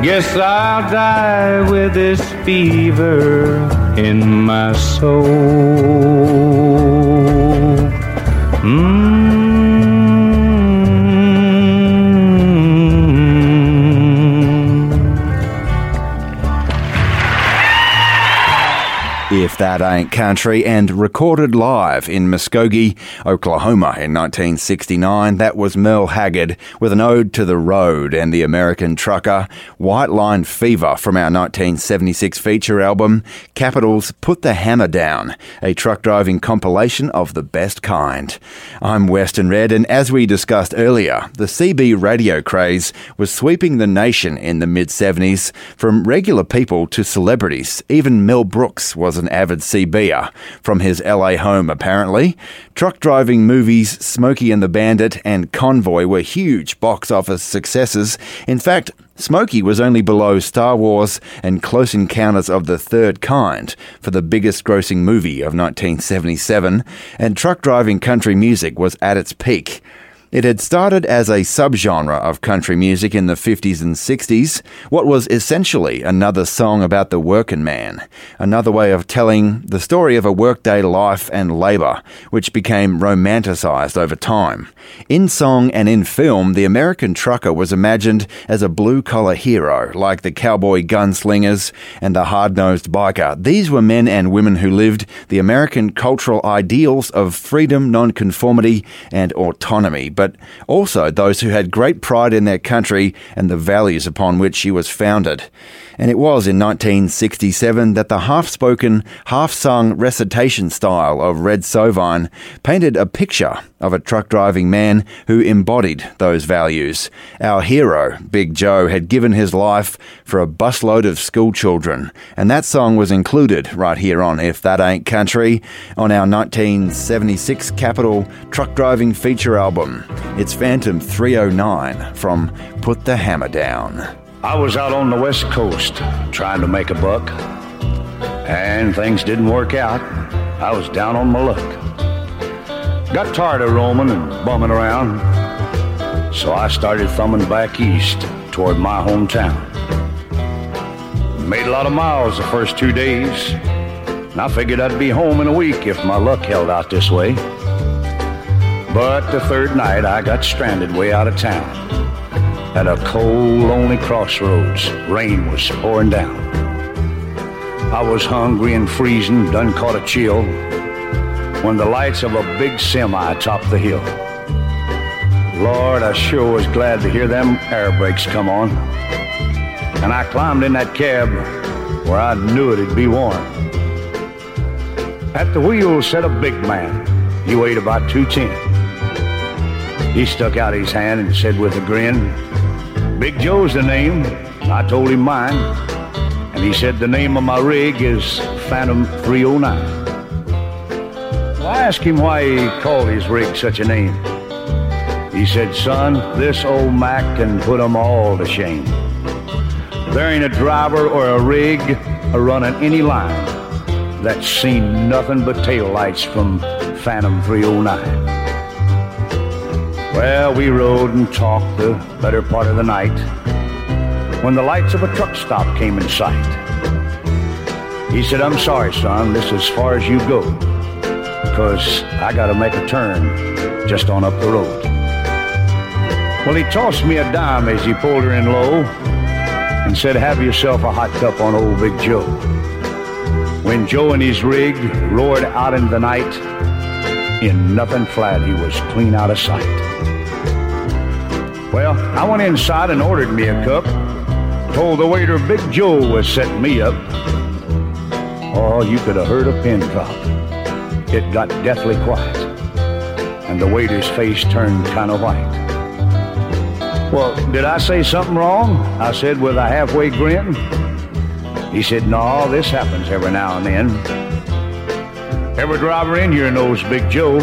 Guess I'll die with this fever in my soul. Mm. If That Ain't Country, and recorded live in Muskogee, Oklahoma in 1969. That was Merle Haggard with an ode to the road and the American trucker, White Line Fever from our 1976 feature album, Capitol's Put the Hammer Down, a truck driving compilation of the best kind. I'm Western Red, and as we discussed earlier, the CB radio craze was sweeping the nation in the mid 70s, from regular people to celebrities. Even Mel Brooks was an avid CBer from his LA home, apparently. Truck driving movies Smokey and the Bandit and Convoy were huge box office successes. In fact, Smokey was only below Star Wars and Close Encounters of the Third Kind for the biggest grossing movie of 1977, and truck driving country music was at its peak. It had started as a subgenre of country music in the 50s and 60s, what was essentially another song about the working man, another way of telling the story of a workday life and labour, which became romanticised over time. In song and in film, the American trucker was imagined as a blue collar hero, like the cowboy gunslingers and the hard nosed biker. These were men and women who lived the American cultural ideals of freedom, nonconformity, and autonomy but also those who had great pride in their country and the values upon which she was founded. And it was in 1967 that the half spoken, half sung recitation style of Red Sovine painted a picture of a truck driving man who embodied those values. Our hero, Big Joe, had given his life for a busload of school children, and that song was included right here on If That Ain't Country on our 1976 Capitol truck driving feature album. It's Phantom 309 from Put the Hammer Down. I was out on the West Coast trying to make a buck, and things didn't work out. I was down on my luck. Got tired of roaming and bumming around, so I started thumbing back east toward my hometown. Made a lot of miles the first two days, and I figured I'd be home in a week if my luck held out this way. But the third night, I got stranded way out of town at a cold, lonely crossroads. Rain was pouring down. I was hungry and freezing, done caught a chill, when the lights of a big semi topped the hill. Lord, I sure was glad to hear them air brakes come on. And I climbed in that cab where I knew it'd be warm. At the wheel sat a big man. He weighed about 210. He stuck out his hand and said with a grin, Big Joe's the name. I told him mine. And he said the name of my rig is Phantom 309. Well, I asked him why he called his rig such a name. He said, son, this old Mack can put 'em all to shame. There ain't a driver or a rig a running any line that's seen nothing but tail lights from Phantom 309. Well, we rode and talked the better part of the night when the lights of a truck stop came in sight. He said, I'm sorry, son, this is as far as you go, because I got to make a turn just on up the road. Well, he tossed me a dime as he pulled her in low and said, Have yourself a hot cup on old Big Joe. When Joe and his rig roared out in the night, in nothing flat, he was clean out of sight. Well, I went inside and ordered me a cup. Told the waiter Big Joe was setting me up. Oh, you could have heard a pin drop. It got deathly quiet, and the waiter's face turned kind of white. Well, did I say something wrong? I said with a halfway grin. He said, No, this happens every now and then. Every driver in here knows Big Joe.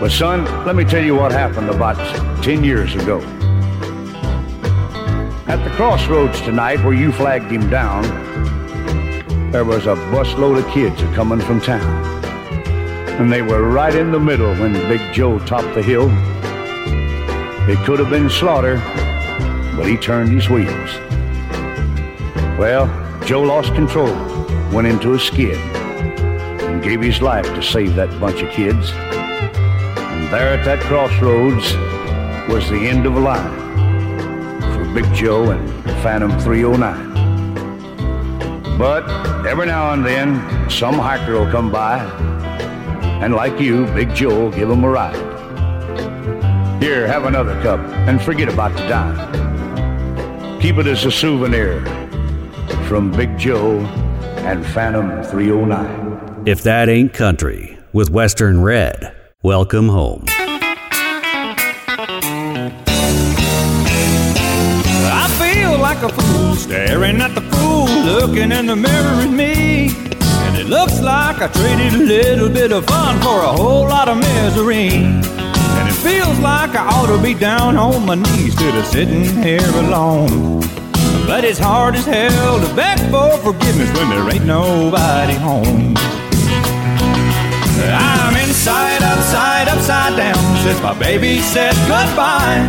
But son, let me tell you what happened about 10 years ago. At the crossroads tonight where you flagged him down, there was a busload of kids coming from town. and they were right in the middle when Big Joe topped the hill. It could have been slaughter, but he turned his wheels. Well, Joe lost control, went into a skid, gave his life to save that bunch of kids. And there at that crossroads was the end of a line for Big Joe and Phantom 309. But every now and then, some hiker will come by, and like you, Big Joe will give him a ride. Here, have another cup, and forget about the dime. Keep it as a souvenir from Big Joe and Phantom 309. If that ain't country, with Western Red, welcome home. I feel like a fool staring at the fool looking in the mirror at me. And it looks like I traded a little bit of fun for a whole lot of misery. And it feels like I ought to be down on my knees instead of sitting here alone. But it's hard as hell to beg for forgiveness when there ain't nobody home. I'm inside, upside, upside down since my baby said goodbye.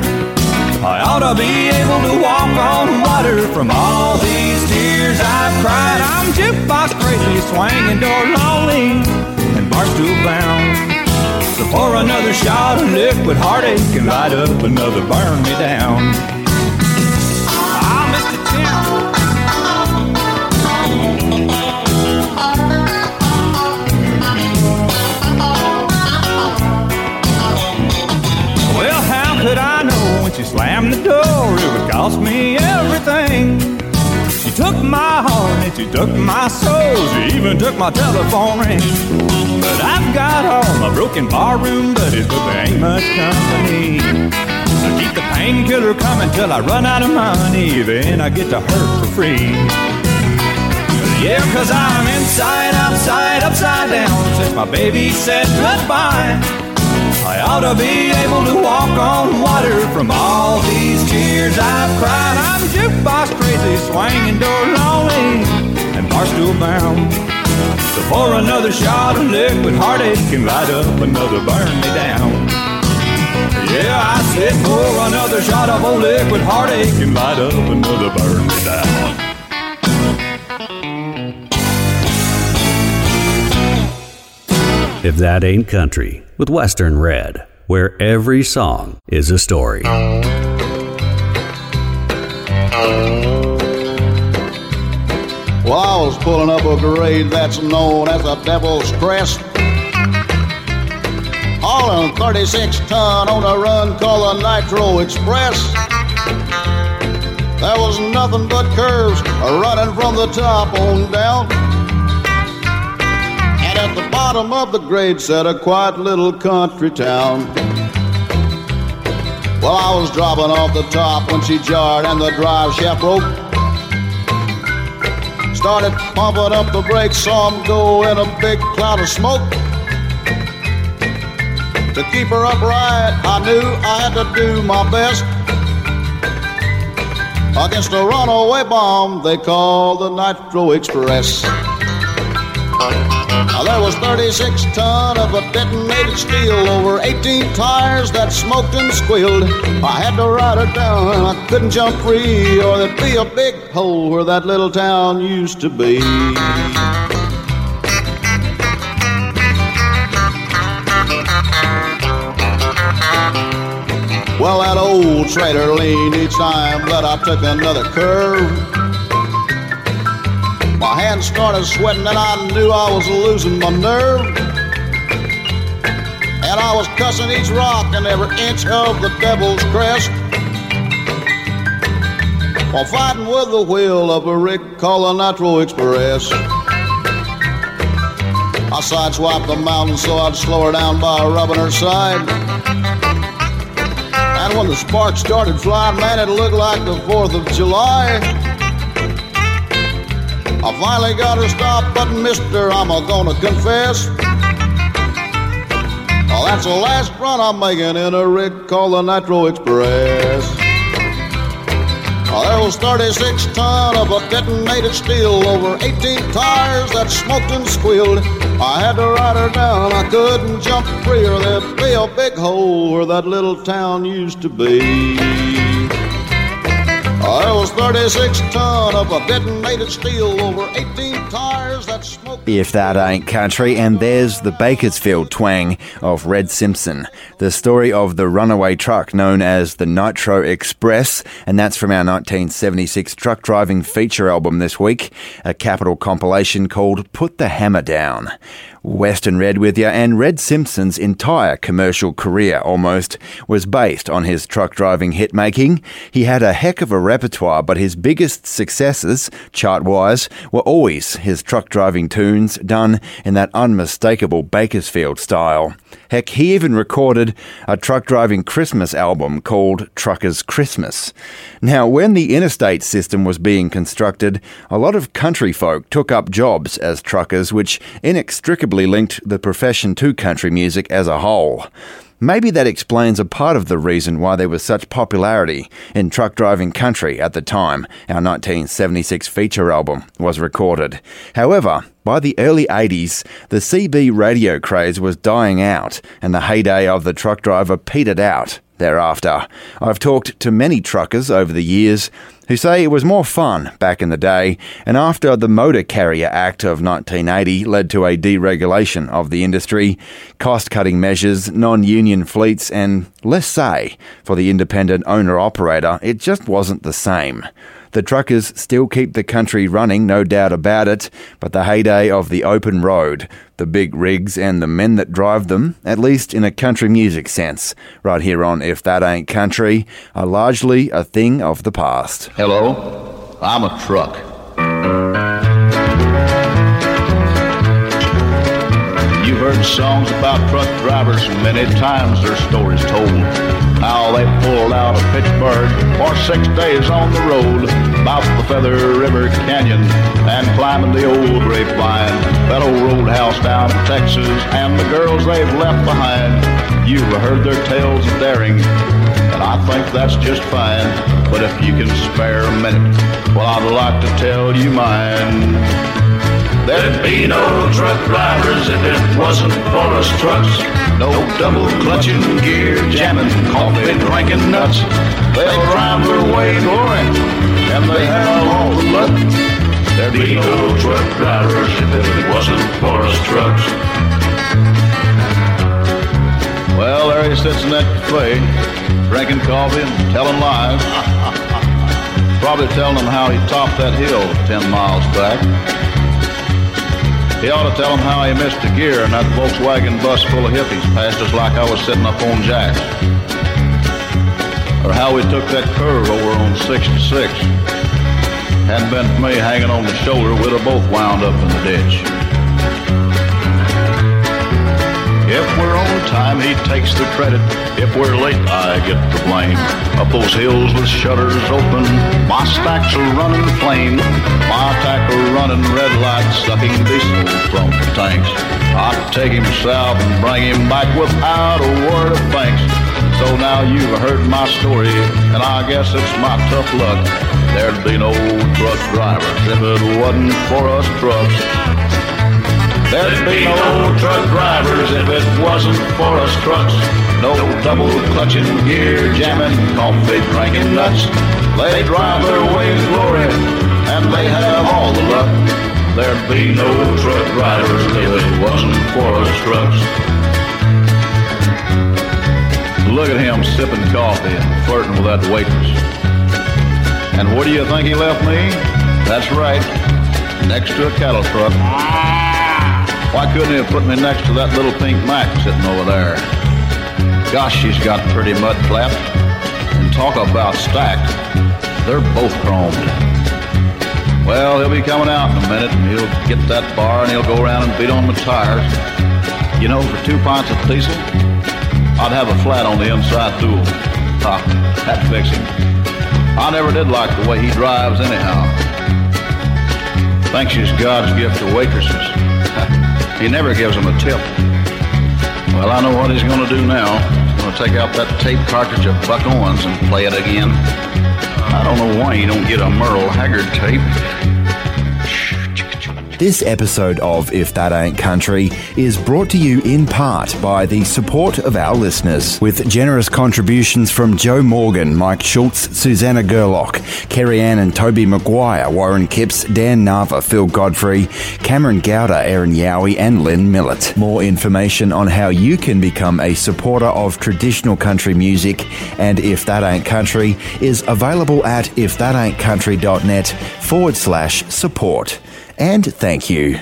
I ought to be able to walk on water from all these tears I've cried. I'm jukebox crazy, swinging door lonely, and barstool bound. So pour another shot of liquid heartache and light up another burn me down. Ah, Mr. Tim. Slammed the door it would cost me everything? She took my heart and she took my soul. She even took my telephone ring. But I've got all my broken barroom buddies, but there ain't much company. I keep the painkiller coming till I run out of money. Then I get to hurt for free. Yeah, cause I'm inside, outside, upside down since my baby said goodbye. I ought to be able to walk on water from all these tears I've cried. I'm jukebox crazy, swinging door lonely, and barstool bound. So pour another shot of liquid heartache can light up another burn me down. Yeah, I said pour another shot of old liquid heartache and light up another burn me down. If that ain't country, with Western Red, where every song is a story. Well, I was pulling up a grade that's known as the Devil's Crest. Hauling 36 ton on a run called the Nitro Express. There was nothing but curves running from the top on down. At the bottom of the grade sat a quiet little country town. Well, I was dropping off the top when she jarred and the drive shaft broke. Started pumping up the brakes, saw 'em go in a big cloud of smoke. To keep her upright, I knew I had to do my best. Against a runaway bomb they called the Nitro Express. There was 36 ton of a detonated steel over 18 tires that smoked and squealed. I had to ride her down, and I couldn't jump free, or there'd be a big hole where that little town used to be. Well, that old trailer leaned each time that I took another curve. My hands started sweating and I knew I was losing my nerve. And I was cussing each rock and every inch of the devil's crest. While fighting with the wheel of a rig called the Nitro Express. I sideswiped the mountain so I'd slow her down by rubbing her side. And when the sparks started flying, man, it looked like the 4th of July. I finally got her stopped, but mister, I'm a gonna confess. Oh, that's the last run I'm making in a rig called the Nitro Express. Oh, there was 36 ton of a detonated steel over 18 tires that smoked and squealed. I had to ride her down, I couldn't jump free, or there'd be a big hole where that little town used to be. There was 36 ton of a steel over 18 tires that. If that ain't country, and there's the Bakersfield twang of Red Simpson, the story of the runaway truck known as the Nitro Express, and that's from our 1976 truck driving feature album this week, a Capitol compilation called Put the Hammer Down. Western Red with you, and Red Simpson's entire commercial career almost was based on his truck driving hit making. He had a heck of a repertoire, but his biggest successes, chart wise, were always his truck driving tunes done in that unmistakable Bakersfield style. Heck, he even recorded a truck driving Christmas album called Trucker's Christmas. Now, when the interstate system was being constructed, a lot of country folk took up jobs as truckers, which inextricably linked the profession to country music as a whole. Maybe that explains a part of the reason why there was such popularity in truck driving country at the time our 1976 feature album was recorded. However, by the early 80s, the CB radio craze was dying out and the heyday of the truck driver petered out thereafter. I've talked to many truckers over the years who say it was more fun back in the day, and after the Motor Carrier Act of 1980 led to a deregulation of the industry, cost cutting measures, non union fleets, and less say for the independent owner operator, it just wasn't the same. The truckers still keep the country running, no doubt about it, but the heyday of the open road, the big rigs, and the men that drive them, at least in a country music sense, right here on If That Ain't Country, are largely a thing of the past. Hello, I'm a truck. You've heard songs about truck drivers, many times their stories told. How they pulled out of Pittsburgh for six days on the road, about the Feather River Canyon, and climbing the old grapevine, that old roadhouse down in Texas, and the girls they've left behind. You've heard their tales of daring, and I think that's just fine. But if you can spare a minute, well, I'd like to tell you mine. There'd be no truck drivers if it wasn't for us trucks. No double clutching, gear jamming, coffee drinking nuts. They'll drive their way glory, and they have all the luck. There'd be no truck drivers if it wasn't for us trucks. Well, there he sits in that cafe, drinking coffee and telling lies. *laughs* Probably telling them how he topped that hill 10 miles back. He ought to tell them how he missed a gear and that Volkswagen bus full of hippies passed us like I was sitting up on jacks. Or how we took that curve over on 66. Hadn't been for me hanging on the shoulder, we'd have both wound up in the ditch. If we're on time, he takes the credit. If we're late, I get the blame. Up those hills with shutters open, my stacks are running flame. My tackle running red lights, sucking diesel from the tanks. I take him south and bring him back without a word of thanks. So now you've heard my story, and I guess it's my tough luck. There'd be no truck drivers if it wasn't for us trucks. There'd be no truck drivers if it wasn't for us trucks. No double clutching, gear jamming, coffee drinking nuts. They drive their way to glory, and they have all the luck. There'd be no truck drivers if it wasn't for us trucks. Look at him sipping coffee and flirting with that waitress. And what do you think he left me? That's right, next to a cattle truck. Why couldn't he have put me next to that little pink Mack sitting over there? Gosh, she's got pretty mud flapped. And talk about stacked. They're both chromed. Well, he'll be coming out in a minute, and he'll get that bar, and he'll go around and beat on the tires. You know, for two pints of diesel, I'd have a flat on the inside tool. Ha, that fix him. I never did like the way he drives anyhow. Thinks he's God's gift to waitresses. He never gives them a tip. Well, I know what he's going to do now. He's going to take out that tape cartridge of Buck Owens and play it again. I don't know why you don't get a Merle Haggard tape. This episode of If That Ain't Country is brought to you in part by the support of our listeners, with generous contributions from Joe Morgan, Mike Schultz, Susanna Gerlock, Kerry Ann and Toby McGuire, Warren Kipps, Dan Nava, Phil Godfrey, Cameron Gowder, Aaron Yowie, and Lynn Millett. More information on how you can become a supporter of traditional country music and If That Ain't Country is available at ifthataintcountry.net forward slash support and thank you.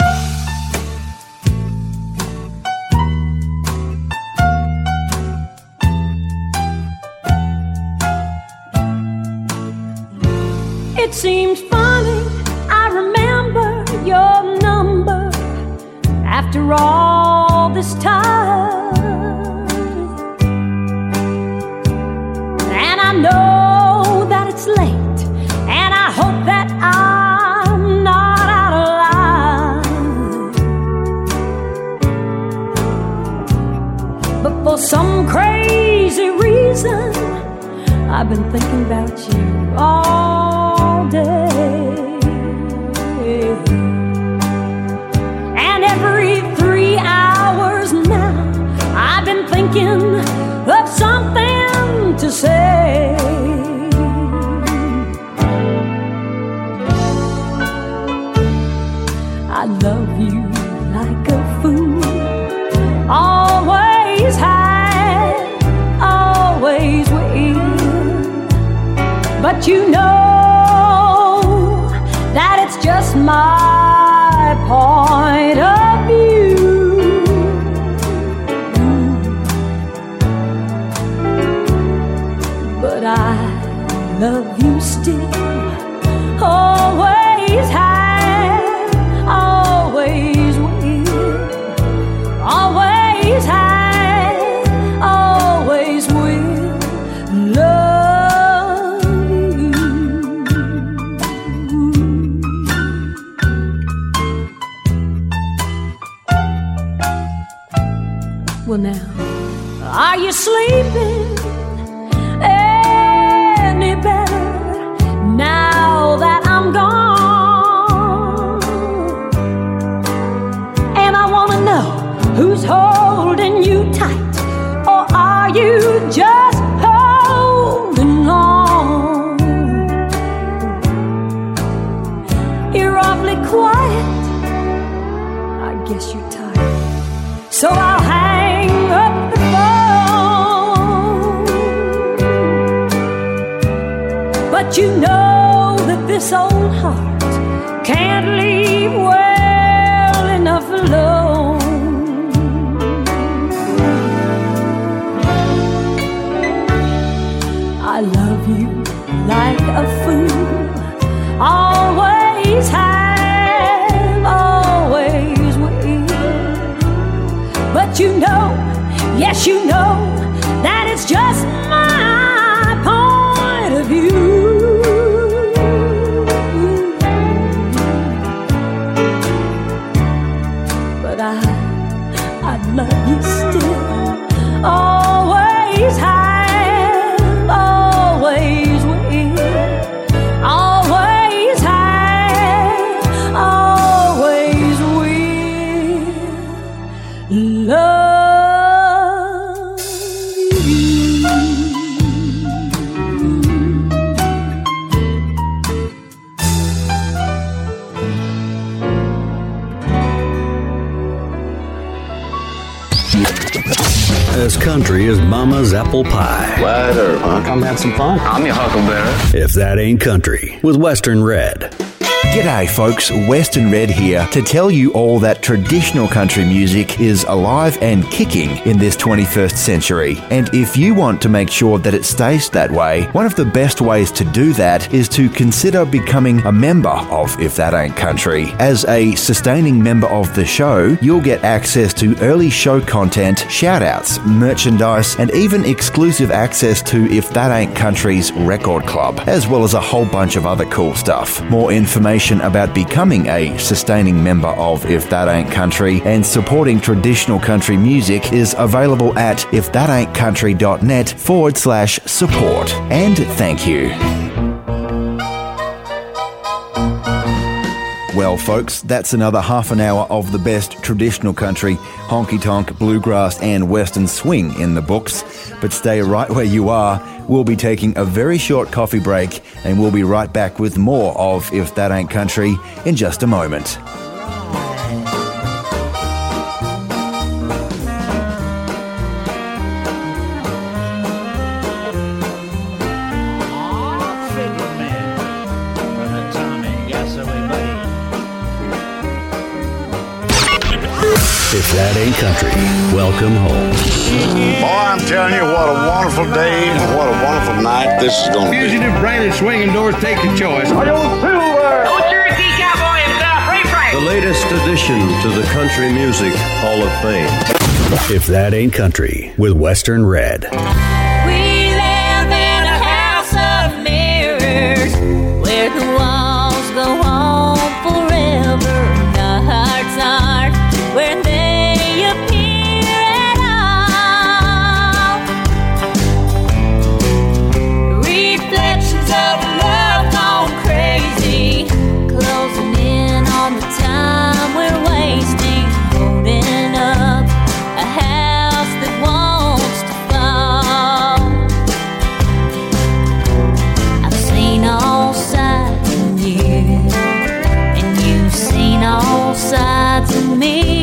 My country, with Western Red. G'day, folks. Western Red here to tell you all that traditional country music is alive and kicking in this 21st century. And if you want to make sure that it stays that way, one of the best ways to do that is to consider becoming a member of If That Ain't Country. As a sustaining member of the show, you'll get access to early show content, shoutouts, merchandise, and even exclusive access to If That Ain't Country's record club, as well as a whole bunch of other cool stuff. More information about becoming a sustaining member of If That Ain't Country and supporting traditional country music is available at ifthataintcountry.net forward slash support. And thank you. Well, folks, that's another half an hour of the best traditional country, honky tonk, bluegrass, and western swing in the books. But stay right where you are. We'll be taking a very short coffee break and we'll be right back with more of If That Ain't Country in just a moment. country. Welcome home. Boy, I'm telling you, what a wonderful day and what a wonderful night this is going to be. Fugitive branded swinging doors take the choice. Are you silver? Don't you cowboy himself, Ray Price. The latest addition to the Country Music Hall of Fame. If that ain't country with Western Red. me.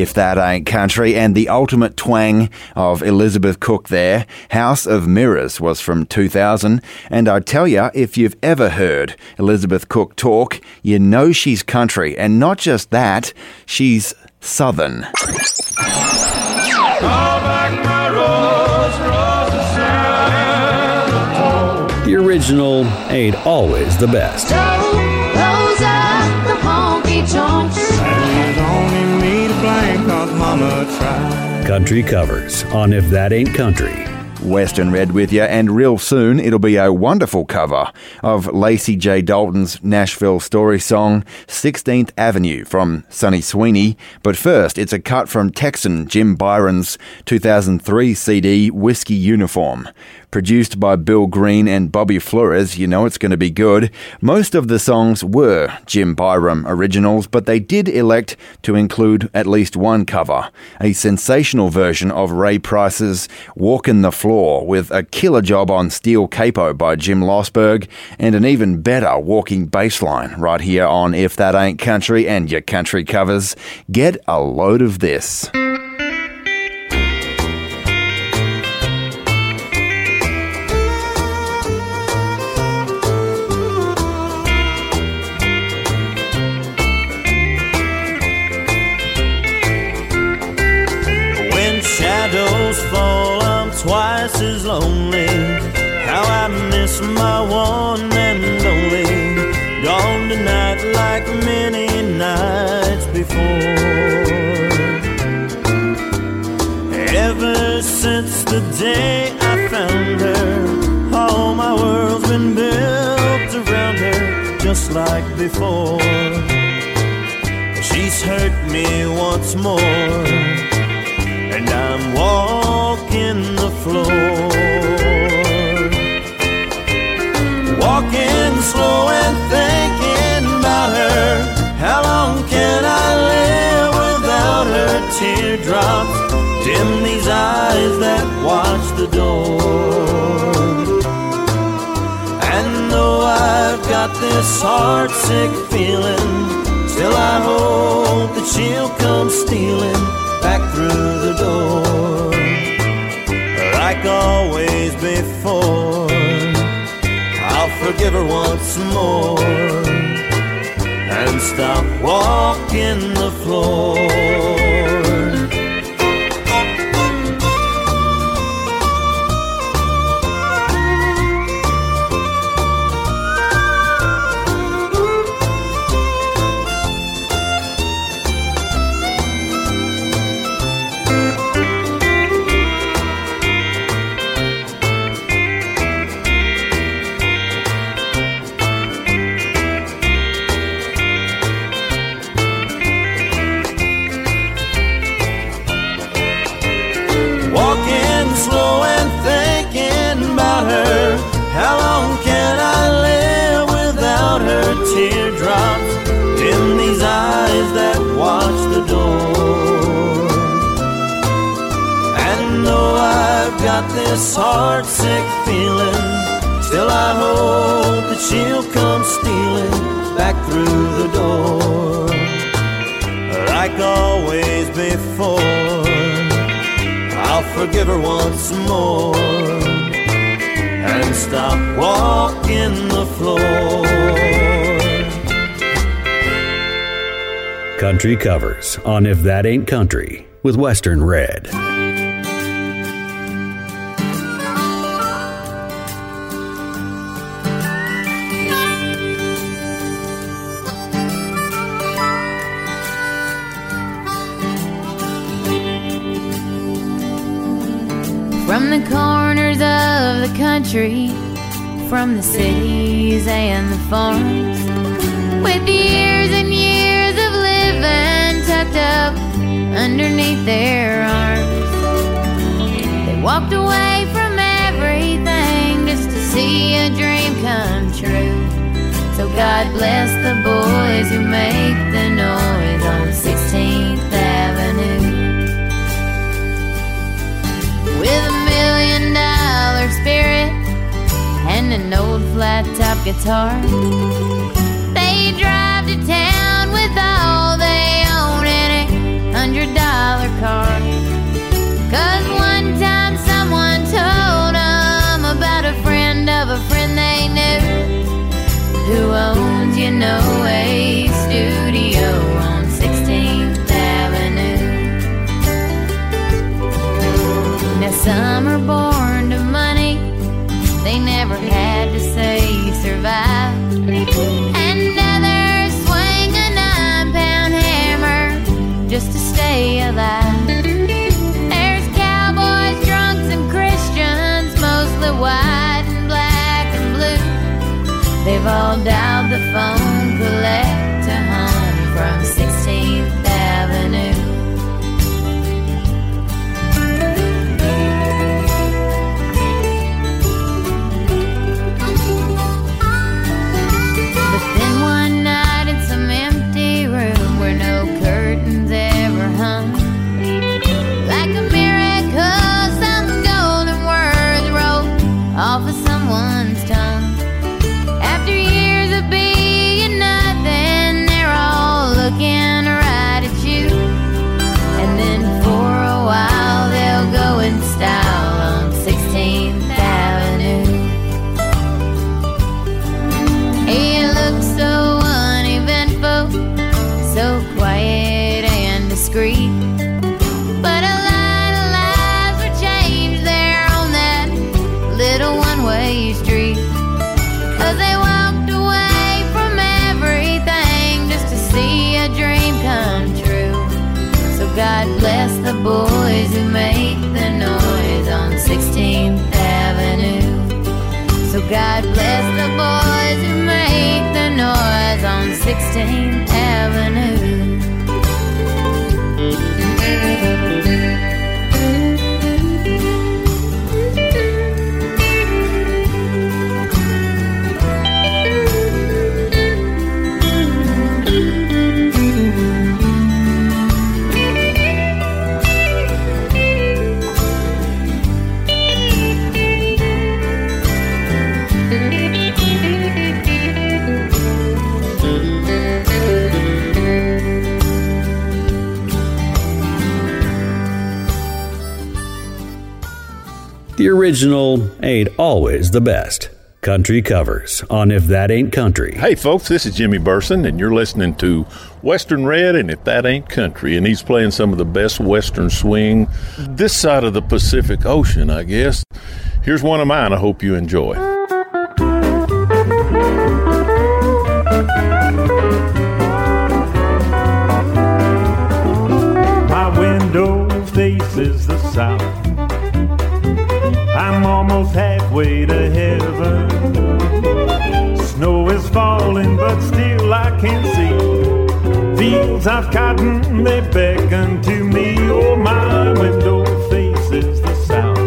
If That Ain't Country, and the ultimate twang of Elizabeth Cook there. House of Mirrors was from 2000, and I tell you, if you've ever heard Elizabeth Cook talk, you know she's country, and not just that, she's southern. The original ain't always the best. Country covers on If That Ain't Country. Western Red with you, and real soon it'll be a wonderful cover of Lacy J. Dalton's Nashville story song, 16th Avenue from Sunny Sweeney. But first, it's a cut from Texan Jim Byron's 2003 CD, Whiskey Uniform. Produced by Bill Green and Bobby Flores, you know it's going to be good. Most of the songs were Jim Byram originals, but they did elect to include at least one cover, a sensational version of Ray Price's Walkin' the Floor with a killer job on Steel Capo by Jim Loessberg, and an even better walking bass line right here on If That Ain't Country and Your Country Covers. Get a load of this. As lonely. How I miss my one and only. Gone tonight like many nights before. Ever since the day I found her, all my world's been built around her, just like before. She's hurt me once more and I'm walking the floor. Walking slow and thinking about her. How long can I live without her teardrops? Dim these eyes that watch the door. And though I've got this heartsick feeling, still I hope that she'll come stealing back through Like always before, I'll forgive her once more and stop walking the floor. Got this heartsick feeling. Still, I hope that she'll come stealing back through the door. Like always before, I'll forgive her once more and stop walking the floor. Country covers on If That Ain't Country with Western Red. Country, from the cities and the farms, with years and years of living tucked up underneath their arms, they walked away from everything just to see a dream come true. So God bless the boys who make the noise on 16th old flat top guitar. They drive to town with all they own in a hundred dollar car. Cause one time someone told them about a friend of a friend they knew who owns, you know, a studio on 16th Avenue. Now some are the phone, God bless original ain't always the best. Country covers on If That Ain't Country. Hey, folks, this is Jimmy Burson, and you're listening to Western Red, and If That Ain't Country. And he's playing some of the best Western swing this side of the Pacific Ocean, I guess. Here's one of mine I hope you enjoy. My window faces the south. I'm almost halfway to heaven. Snow is falling, but still I can't see fields of cotton. They beckon to me. Oh, my window faces the south.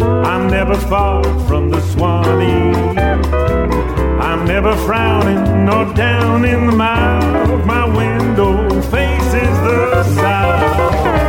I'm never far from the Swanee. I'm never frowning nor down in the mouth. My window faces the south.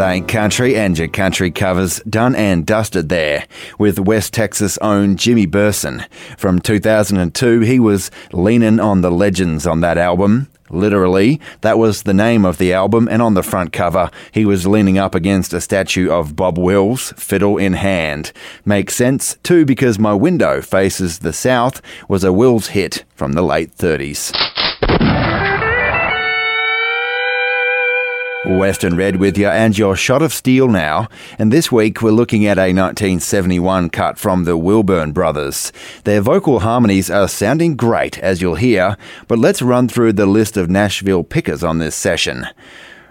That ain't country, and your country covers done and dusted there with West Texas' own Jimmy Burson. From 2002, he was leaning on the legends on that album. literally. That was the name of the album, and on the front cover, he was leaning up against a statue of Bob Wills, fiddle in hand. Makes sense, too, because My Window Faces the South was a Wills hit from the late 30s. Western Red with you and your shot of steel now. And this week we're looking at a 1971 cut from the Wilburn Brothers. Their vocal harmonies are sounding great, as you'll hear, but let's run through the list of Nashville pickers on this session.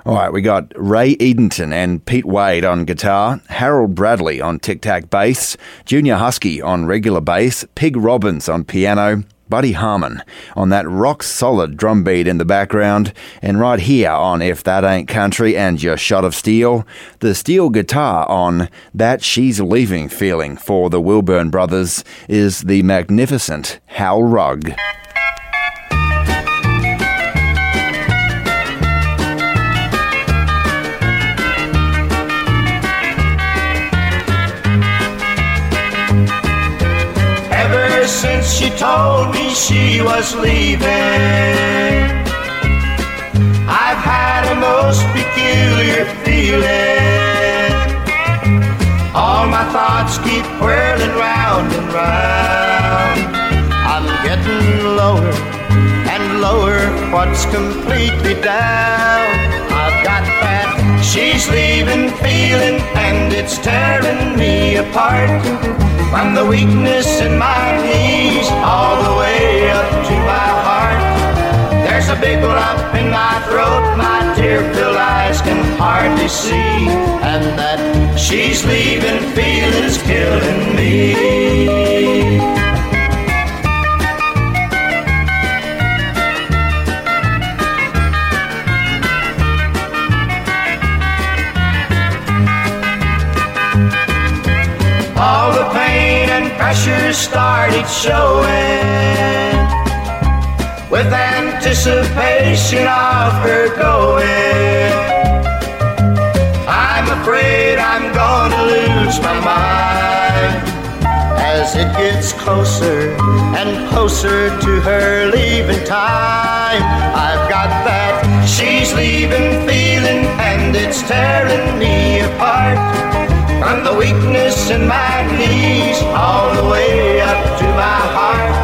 All right, we got Ray Edenton and Pete Wade on guitar, Harold Bradley on tic tac bass, Junior Huskey on regular bass, Pig Robbins on piano, Buddy Harman on that rock solid drum beat in the background, and right here on If That Ain't Country and Your Shot of Steel, the steel guitar on That She's Leaving feeling for the Wilburn Brothers is the magnificent Hal Rugg. She told me she was leaving. I've had a most peculiar feeling. All my thoughts keep whirling round and round. I'm getting lower and lower, what's completely down. I've got that she's leaving feeling, and it's tearing me apart. From the weakness in my knees all the way up to my heart. There's a big lump in my throat, my tear-filled eyes can hardly see. And that she's leaving feeling's killing me. Pressure started showing with anticipation of her going. I'm afraid I'm gonna lose my mind as it gets closer and closer to her leaving time. I've got that she's leaving feeling and it's tearing me apart. From the weakness in my knees all the way up to my heart.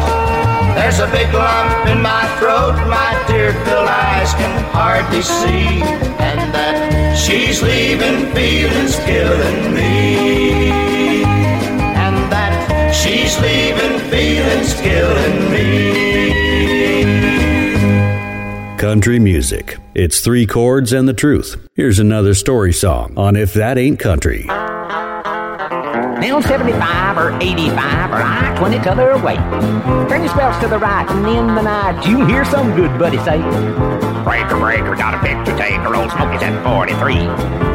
There's a big lump in my throat, my tear-filled eyes can hardly see. And that she's leaving feelings killing me. And that she's leaving feelings killing me. Country music. It's three chords and the truth. Here's another story song on If That Ain't Country. Now 75 or 85 or I-20 t'other way. Turn your spells to the right and in the night you hear some good buddy say. Breaker, breaker, got a picture taker, old Smokey's at 43.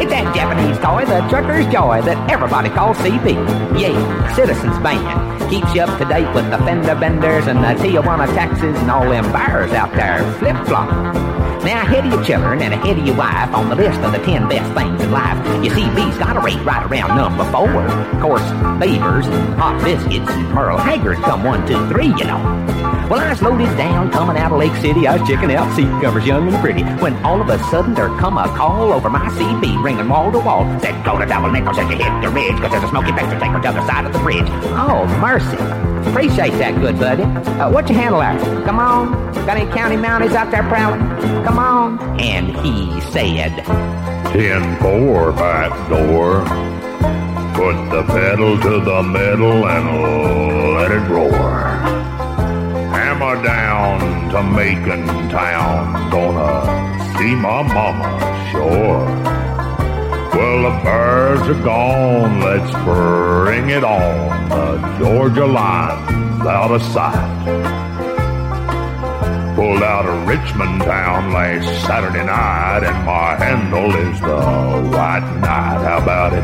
It's that Japanese toy, the trucker's joy, that everybody calls CB. Yeah, Citizens Band. Keeps you up to date with the fender benders and the Tijuana taxis and all them bars out there flip-flop. Now, ahead of your children and ahead of your wife on the list of the 10 best things in life, you see, B's got a rate right around number four. Of course, Beavers, Hot Biscuits, and Merle Haggard come one, two, three, you know. Well, I was loaded down coming out of Lake City. I was checking out seat covers young and pretty. When all of a sudden there come a call over my CB ringing wall to wall. Said, go to double nickel, said you hit the ridge, cause there's a smoky picture to the other side of the bridge. Oh, mercy. Appreciate that, good buddy. Uh, what's your handle there? Come on. Got any county mounties out there prowling? Come on. And he said, 10-4 back door. Put the pedal to the metal and let it roar. Hammer down to Macon town. Gonna see my mama, sure. Well, the birds are gone, let's bring it on. The Georgia line's out of sight. Pulled out of Richmond town last Saturday night, and my handle is the White Knight. How about it?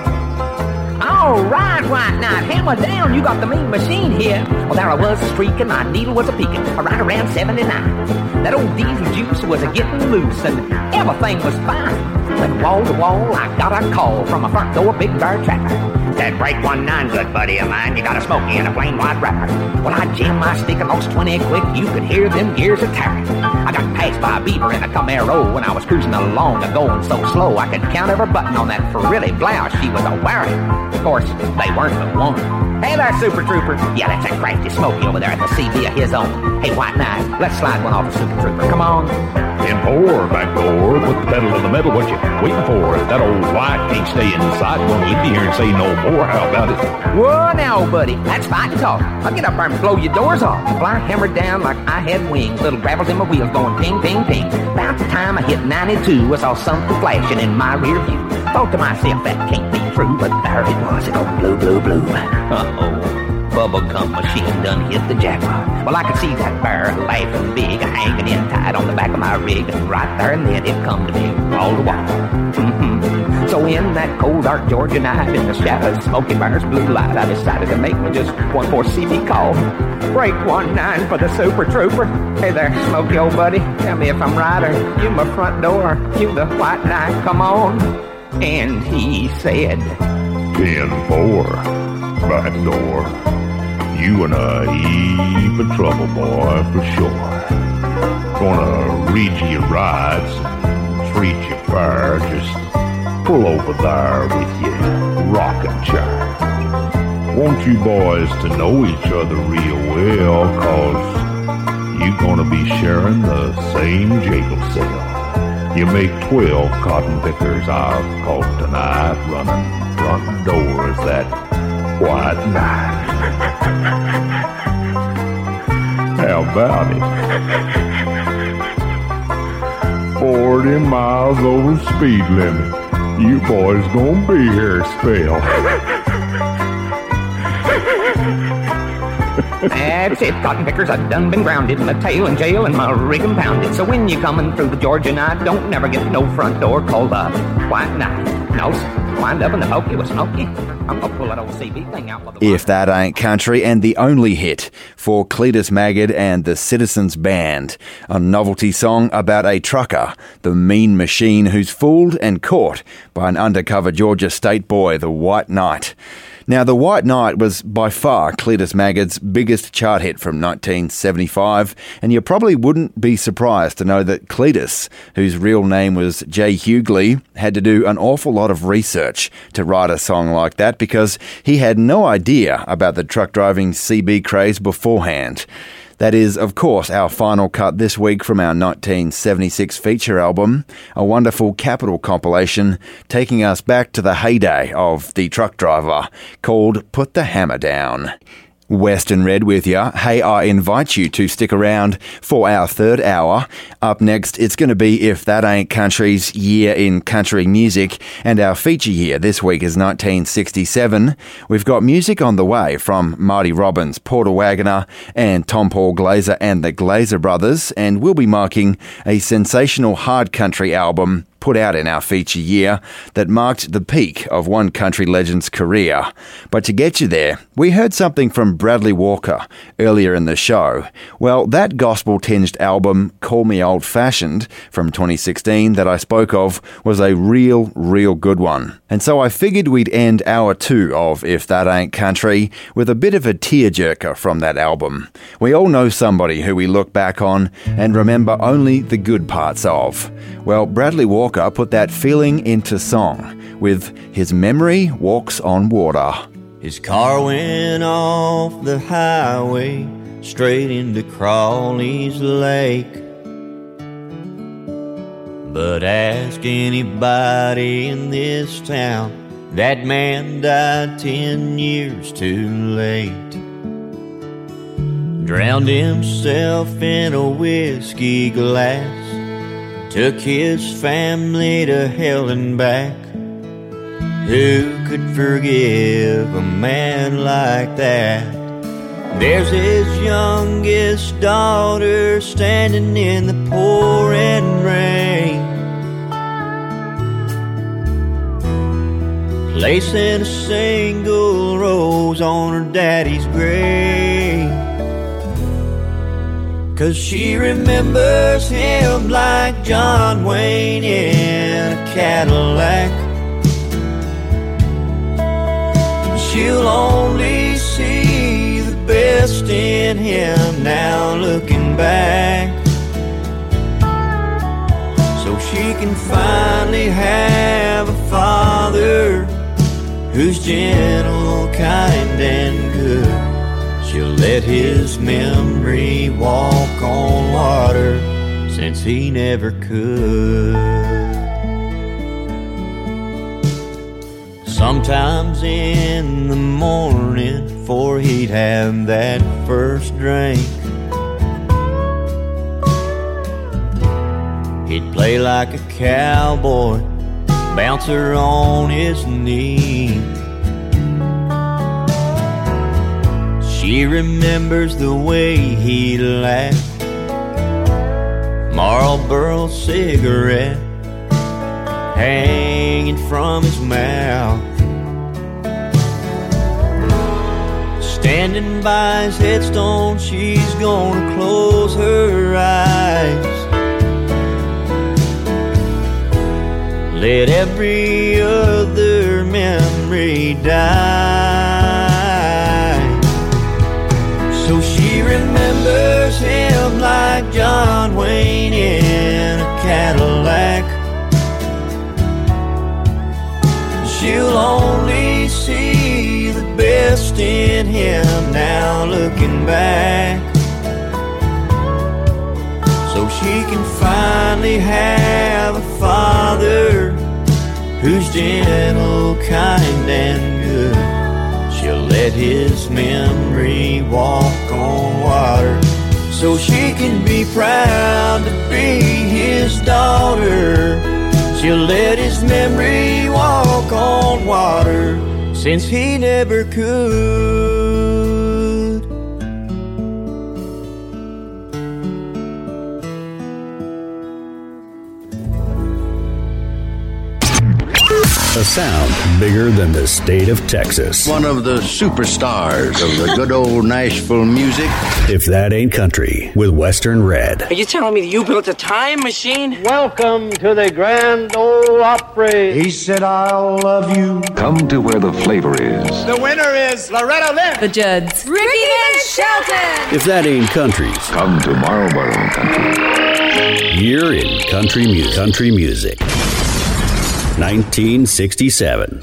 All right, White Knight, hammer down. You got the mean machine here. Well, there I was streaking, my needle was a peeking, right around 79. That old diesel juice was a getting loose, and everything was fine. Went wall to wall, I got a call from a front door big bear tracker. Said break one nine, good buddy of mine. You got a smoky and a plain white wrapper. Well, I jammed my stick and lost 20 quick. You could hear them gears a tearing. I got passed by a beaver in a Camaro when I was cruising along, a going so slow I could count every button on that frilly blouse she was a wearing. Of course, they weren't the one. Hey there, Super Trooper. Yeah, that's a crafty Smoky over there at the CB of his own. Hey, White Knight, let's slide one off the Super Trooper. Come on. In four, back door, put the pedal to the metal. What you waiting for? If that old white can't stay inside, won't leave you here and say no more. How about it? Whoa, now, buddy, that's fine talk. I'll get up there and blow your doors off. Fly hammered down like I had wings. Little gravels in my wheels going ping, ping, ping. About the time I hit 92, I saw something flashing in my rear view. Thought to myself, that can't be true, but there it was, it go blue, blue, blue. Uh-oh bubblegum machine done hit the jackpot. Well, I could see that bear laughing big, hanging in tight on the back of my rig. Right there and then it come to me, all the while. Mm-hmm. So in that cold, dark Georgia night, in the shadows, Smoky Bear's blue light, I decided to make me just one more CB call. Break one nine for the Super Trooper. Hey there, Smoky old buddy. Tell me if I'm right or you my front door. You the white knight, come on. And he said, 10 4, back door. You and a heap of trouble, boy, for sure. Gonna read you your rights treat you fair. Just pull over there with your rocking chair. Want you boys to know each other real well, cause you gonna be sharing the same jail cell. You make 12 cotton pickers I've caught tonight running front doors that white knight. *laughs* How about it? 40 miles over speed limit. You boys gonna be here a spell. That's it, cotton pickers. I've done been grounded, my tail in jail and my rig impounded. So when you coming through the Georgia night, don't never get no front door called up. White Knight. No, wind up in the with Smoky. I'm gonna pull that old CB thing out. If that ain't country, and the only hit for Cledus Maggard and the Citizens Band, a novelty song about a trucker, the mean machine who's fooled and caught by an undercover Georgia state boy, the White Knight. Now, The White Knight was by far Cledus Maggard's biggest chart hit from 1975, and you probably wouldn't be surprised to know that Cledus, whose real name was Jay Huguely, had to do an awful lot of research to write a song like that because he had no idea about the truck driving CB craze beforehand. That is, of course, our final cut this week from our 1976 feature album, a wonderful Capitol compilation taking us back to the heyday of the truck driver called Put the Hammer Down. Western Red with you. Hey, I invite you to stick around for our third hour. Up next, it's going to be If That Ain't Country's Year in Country Music, and our feature year this week is 1967. We've got music on the way from Marty Robbins, Porter Wagoner, and Tompall Glaser and the Glaser Brothers, and we'll be marking a sensational hard country album put out in our feature year that marked the peak of one country legend's career. But to get you there, we heard something from Bradley Walker earlier in the show. Well, that gospel tinged album, Call Me Old Fashioned, from 2016 that I spoke of, was a real, real good one. And so I figured we'd end hour two of If That Ain't Country with a bit of a tearjerker from that album. We all know somebody who we look back on and remember only the good parts of. Well, Bradley Walker put that feeling into song with His Memory Walks on Water. His car went off the highway straight into Crawley's Lake. But ask anybody in this town, that man died ten years too late. Drowned himself in a whiskey glass Took his family to hell and back. Who could forgive a man like that? There's his youngest daughter standing in the pouring rain. Placing a single rose on her daddy's grave. Cause she remembers him like John Wayne in a Cadillac. She'll only see the best in him now looking back. So she can finally have a father who's gentle, kind, and good. She'll let his memory walk on water since he never could. Sometimes in the morning, before he'd have that first drink, he'd play like a cowboy, bouncer on his knee. She remembers the way he laughed. Marlboro cigarette hanging from his mouth. Standing by his headstone, she's gonna close her eyes. Let every other memory die. Remembers him like John Wayne in a Cadillac. She'll only see the best in him now looking back. So she can finally have a father who's gentle, kind, and. She'll let his memory walk on water so she can be proud to be his daughter. She'll let his memory walk on water since he never could. A sound bigger than the state of Texas. One of the superstars of the good old Nashville music. If that ain't country, with Western Red. Are you telling me that you built a time machine? Welcome to the Grand Ole Opry. He said, I'll love you. Come to where the flavor is. The winner is Loretta Lynn. The Judds. Ricky and Shelton. If that ain't country, come to Marlboro Country. Year in country music. Country music. 1967.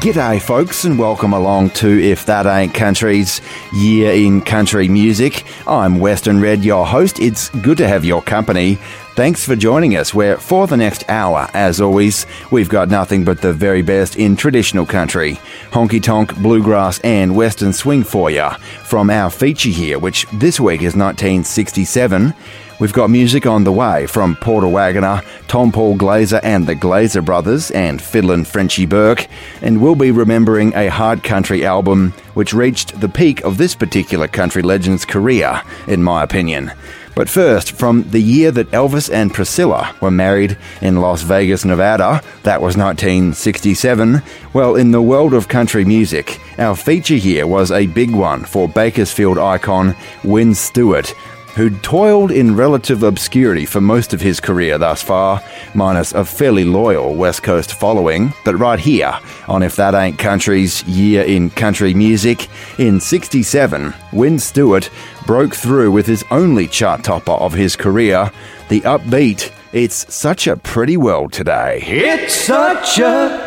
G'day, folks, and welcome along to If That Ain't Country's Year in Country Music. I'm Western Red, your host. It's good to have your company. Thanks for joining us, where for the next hour, as always, we've got nothing but the very best in traditional country, honky tonk, bluegrass, and western swing for you. From our feature here, which this week is 1967. We've got music on the way from Porter Wagoner, Tompall Glaser and the Glaser Brothers, and Fiddlin' Frenchy Burke, and we'll be remembering a hard country album which reached the peak of this particular country legend's career, in my opinion. But first, from the year that Elvis and Priscilla were married in Las Vegas, Nevada, that was 1967. Well, in the world of country music, our feature here was a big one for Bakersfield icon Wynn Stewart who'd toiled in relative obscurity for most of his career thus far, minus a fairly loyal West Coast following. But right here, on If That Ain't Country's Year in Country Music, in 67, Wynn Stewart broke through with his only chart topper of his career, the upbeat It's Such a Pretty World Today. It's such a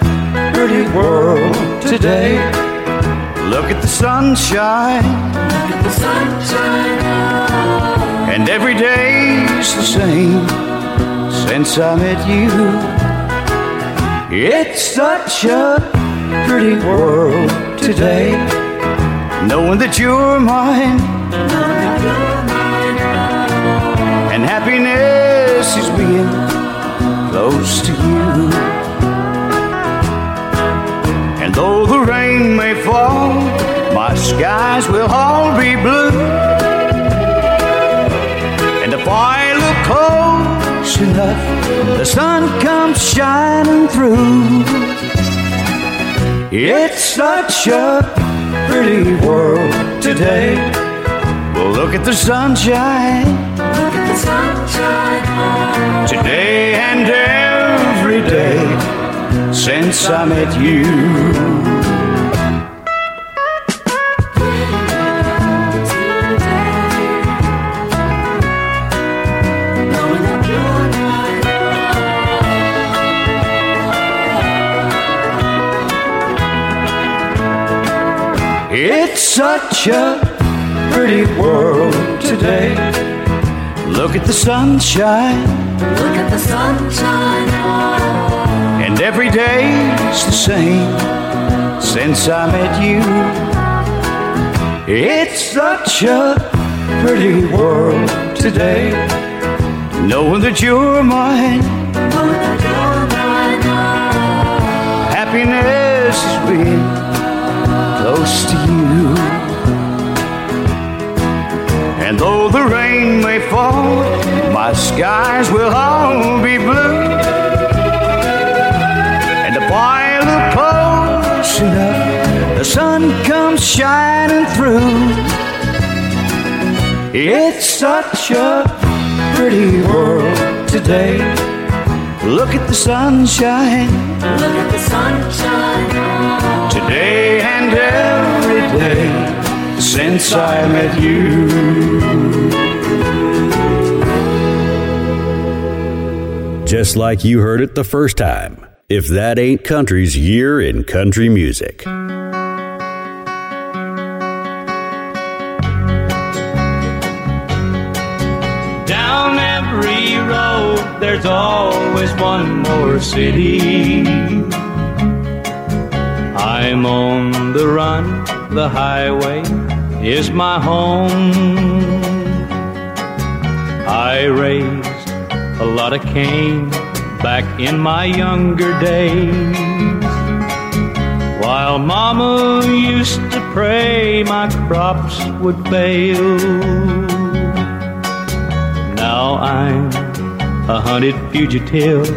pretty world today. Look at the sunshine. Look at the sunshine. And every day's the same since I met you. It's such a pretty world today. Knowing that you're mine. And happiness is being close to you. And though the rain may fall, my skies will all be blue. Close enough, the sun comes shining through. It's such a pretty world today. Well, look at the sunshine. Look at the sunshine. Today and every day since I met you. Such a pretty world today. Look at the sunshine. Look at the sunshine. And every day's the same since I met you. It's such a pretty world today. Knowing that you're mine. Happiness is being close to you. And though the rain may fall, my skies will all be blue. And the while the close enough, the sun comes shining through. It's such a pretty world today. Look at the sunshine. Look at the sunshine. Today and every day since I met you. Just like you heard it the first time. If that ain't country's year in country music. Down every road, there's always one more city. I'm on the run, the highway is my home. I raised a lot of cane back in my younger days. While Mama used to pray my crops would fail. Now I'm a hunted fugitive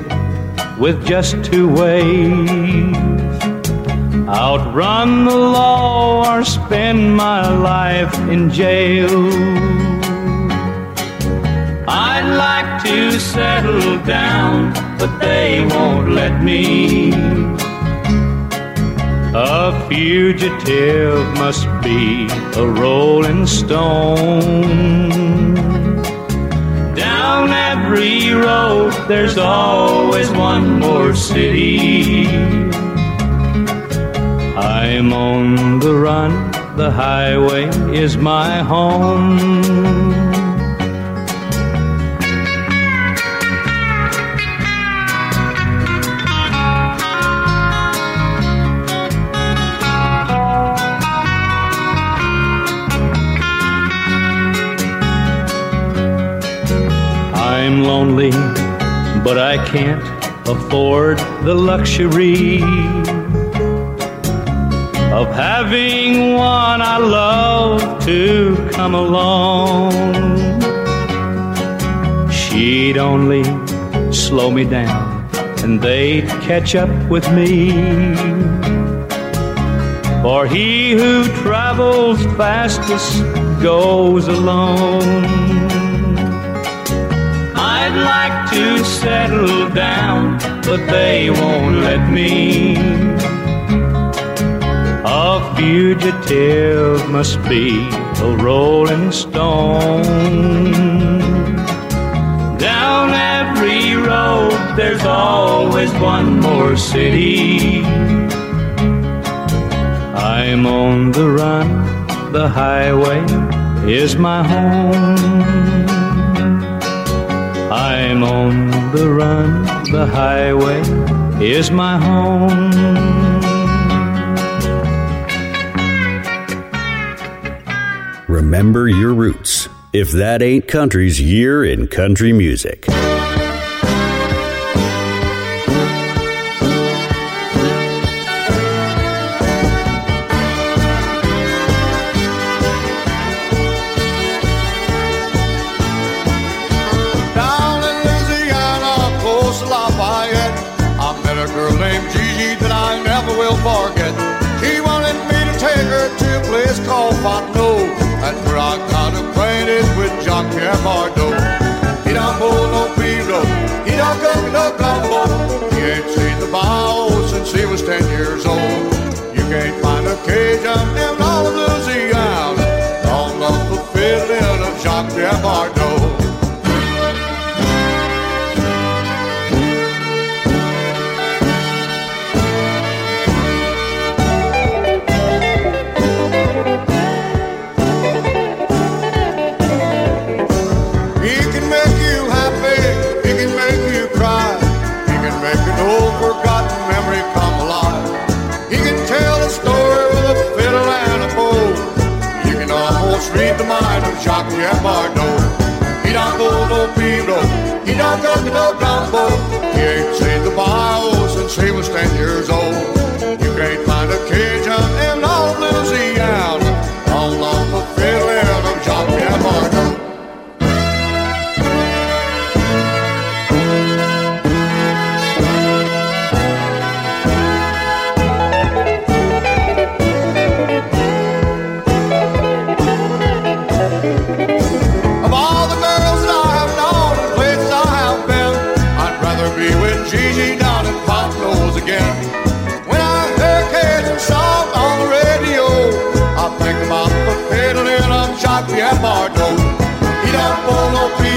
with just two ways outrun the law or spend my life in jail. I'd like to settle down, but they won't let me. A fugitive must be a rolling stone. Down every road, there's always one more city. I'm on the run, the highway is my home. I'm lonely, but I can't afford the luxury of having one I love to come along. She'd only slow me down and they'd catch up with me. For he who travels fastest goes alone. I'd like to settle down, but they won't let me. Fugitive must be a rolling stone. Down every road, there's always one more city. I'm on the run, the highway is my home. I'm on the run, the highway is my home. Remember your roots. If that ain't country's year in country music. Down Pierre Bardot. He don't pull no Pedro, he don't cook no gumbo. He ain't seen the bow since he was ten years old. You can't find a Cajun no gumbo. He ain't seen the Bayou since he was ten years old.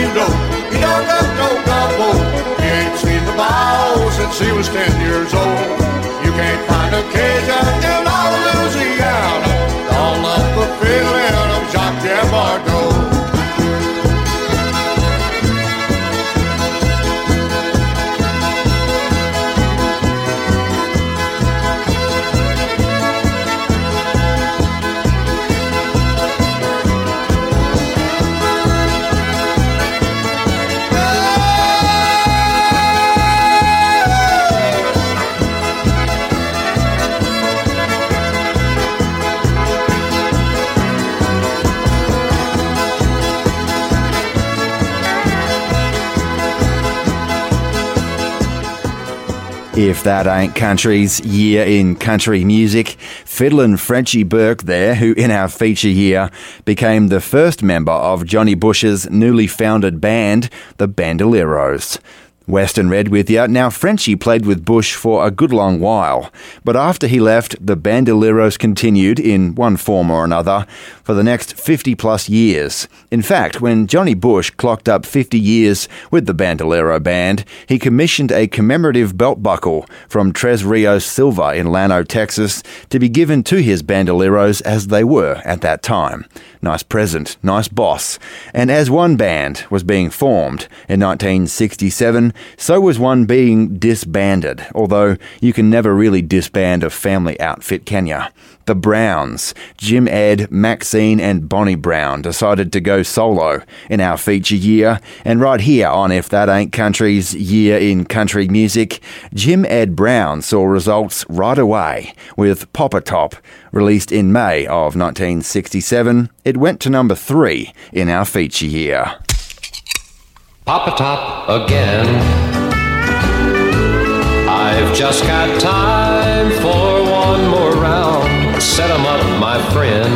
Pull he don't got no gumbo. He ain't seen the bow since he was ten years old. You can't find a Cajun If that ain't country's year in country music, fiddlin' Frenchy Burke there, who in our feature year became the first member of Johnny Bush's newly founded band, the Bandoleros. Western Red with you. Now, Frenchy played with Bush for a good long while, but after he left, the Bandoleros continued, in one form or another, for the next 50 plus years. In fact, when Johnny Bush clocked up 50 years with the Bandolero Band, he commissioned a commemorative belt buckle from Tres Rios Silva in Llano, Texas, to be given to his Bandoleros as they were at that time. Nice present, nice boss. And as one band was being formed in 1967, so was one being disbanded, although you can never really disband a family outfit, can ya? The Browns, Jim Ed, Maxine, and Bonnie Brown decided to go solo in our feature year, and right here on If That Ain't Country's Year in Country Music, Jim Ed Brown saw results right away with Pop a Top, released in May of 1967. It went to number three in our feature year. Pop a Top again. I've just got time Set 'em up, my friend.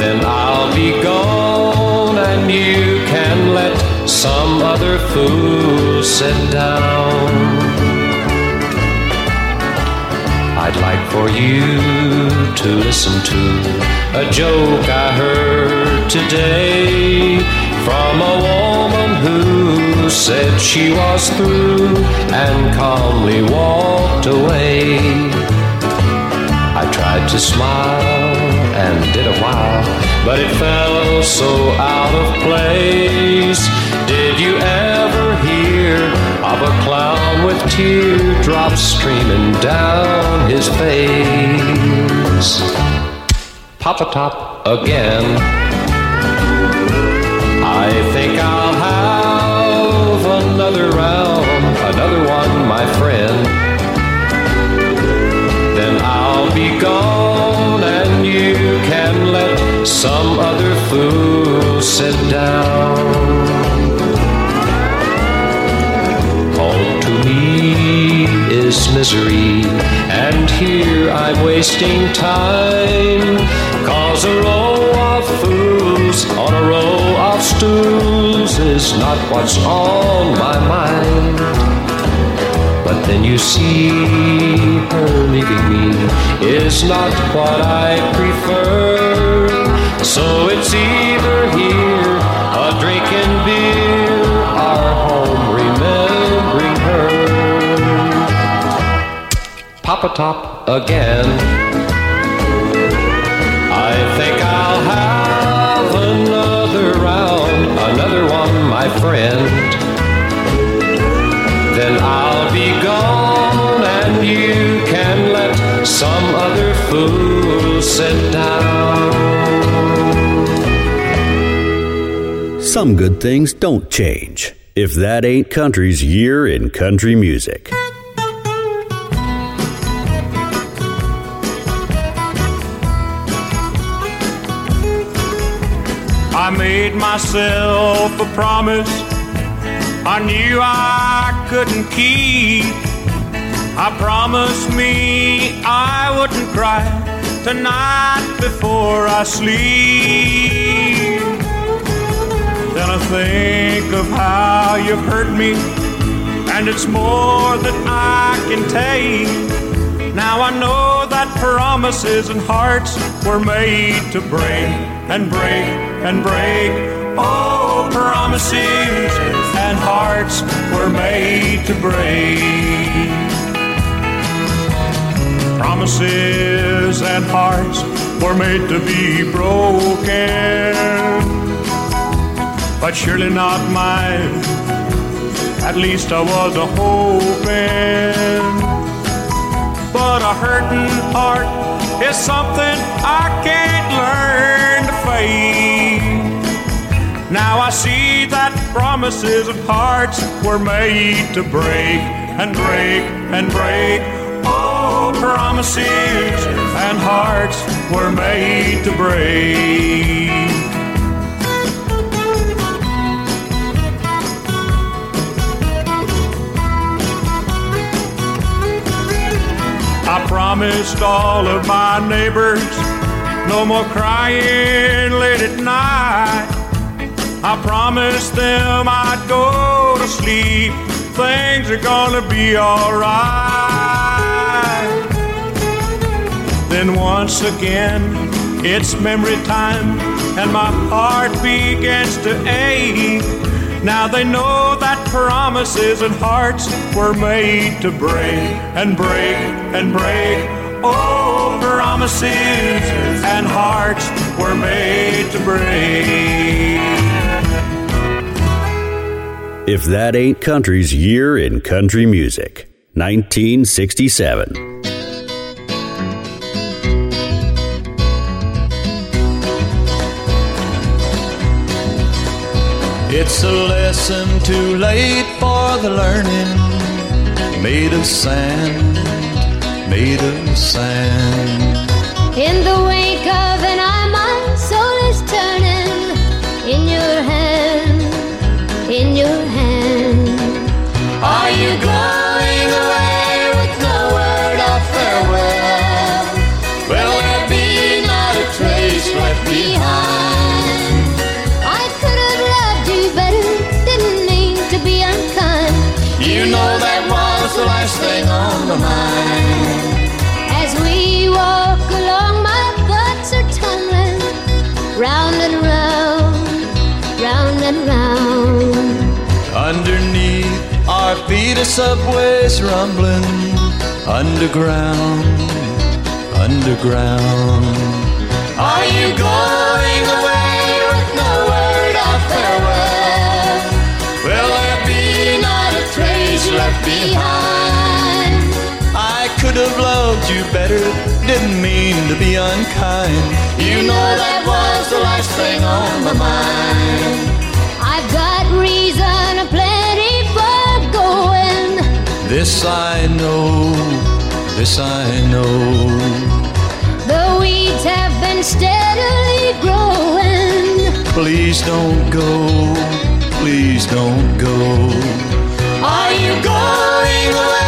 Then I'll be gone, and you can let some other fool sit down. I'd like for you to listen to a joke I heard today from a woman who said she was through and calmly walked away. I tried to smile and did a while, but it fell so out of place. Did you ever hear of a clown with teardrops streaming down his face? Pop a Top again. I think I'll have another round, another one, my friend. Gone, and you can let some other fool sit down. Home to me is misery. And here I'm wasting time. Cause a row of fools on a row of stools is not what's on my mind. But then you see her leaving me is not what I prefer. So it's either here, a drink and beer, or home remembering her. Pop a Top again. I think I'll have another round, another one, my friend. Some other fool sit down. Some good things don't change. If that ain't country's year in country music. I made myself a promise I knew I couldn't keep. I promised me I wouldn't cry tonight before I sleep. Then I think of how you've hurt me, and it's more than I can take. Now I know that promises and hearts were made to break and break and break. Oh, promises and hearts were made to break. Promises and hearts were made to be broken, but surely not mine. At least I was a hoping. But a hurting heart is something I can't learn to fade. Now I see that promises and hearts were made to break and break and break. Promises and hearts were made to break. I promised all of my neighbors no more crying late at night. I promised them I'd go to sleep. Things are gonna be alright. Then once again, it's memory time, and my heart begins to ache. Now they know that promises and hearts were made to break and break and break. Oh, promises and hearts were made to break. If that ain't country's year in country music, 1967. It's a lesson too late for the learning. Made of sand, made of sand. In the walk along, my thoughts are tumbling round and round, round and round. Underneath our feet, a subway's rumbling. Underground, underground. Are you going away with no word of farewell? Will there be not a trace left behind? I could have loved you better, didn't mean to be unkind. You know that was the last thing on my mind. I've got reason aplenty for going. This I know, this I know. The weeds have been steadily growing. Please don't go, please don't go. Are you going away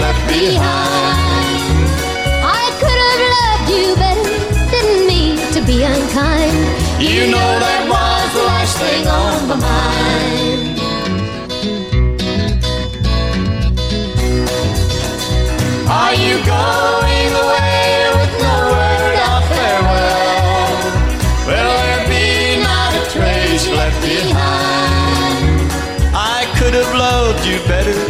left behind. I could have loved you, better. didn't mean to be unkind. You know that was the last thing on my mind. Are you going away with no word of farewell? Will there be not a trace left behind? I could have loved you better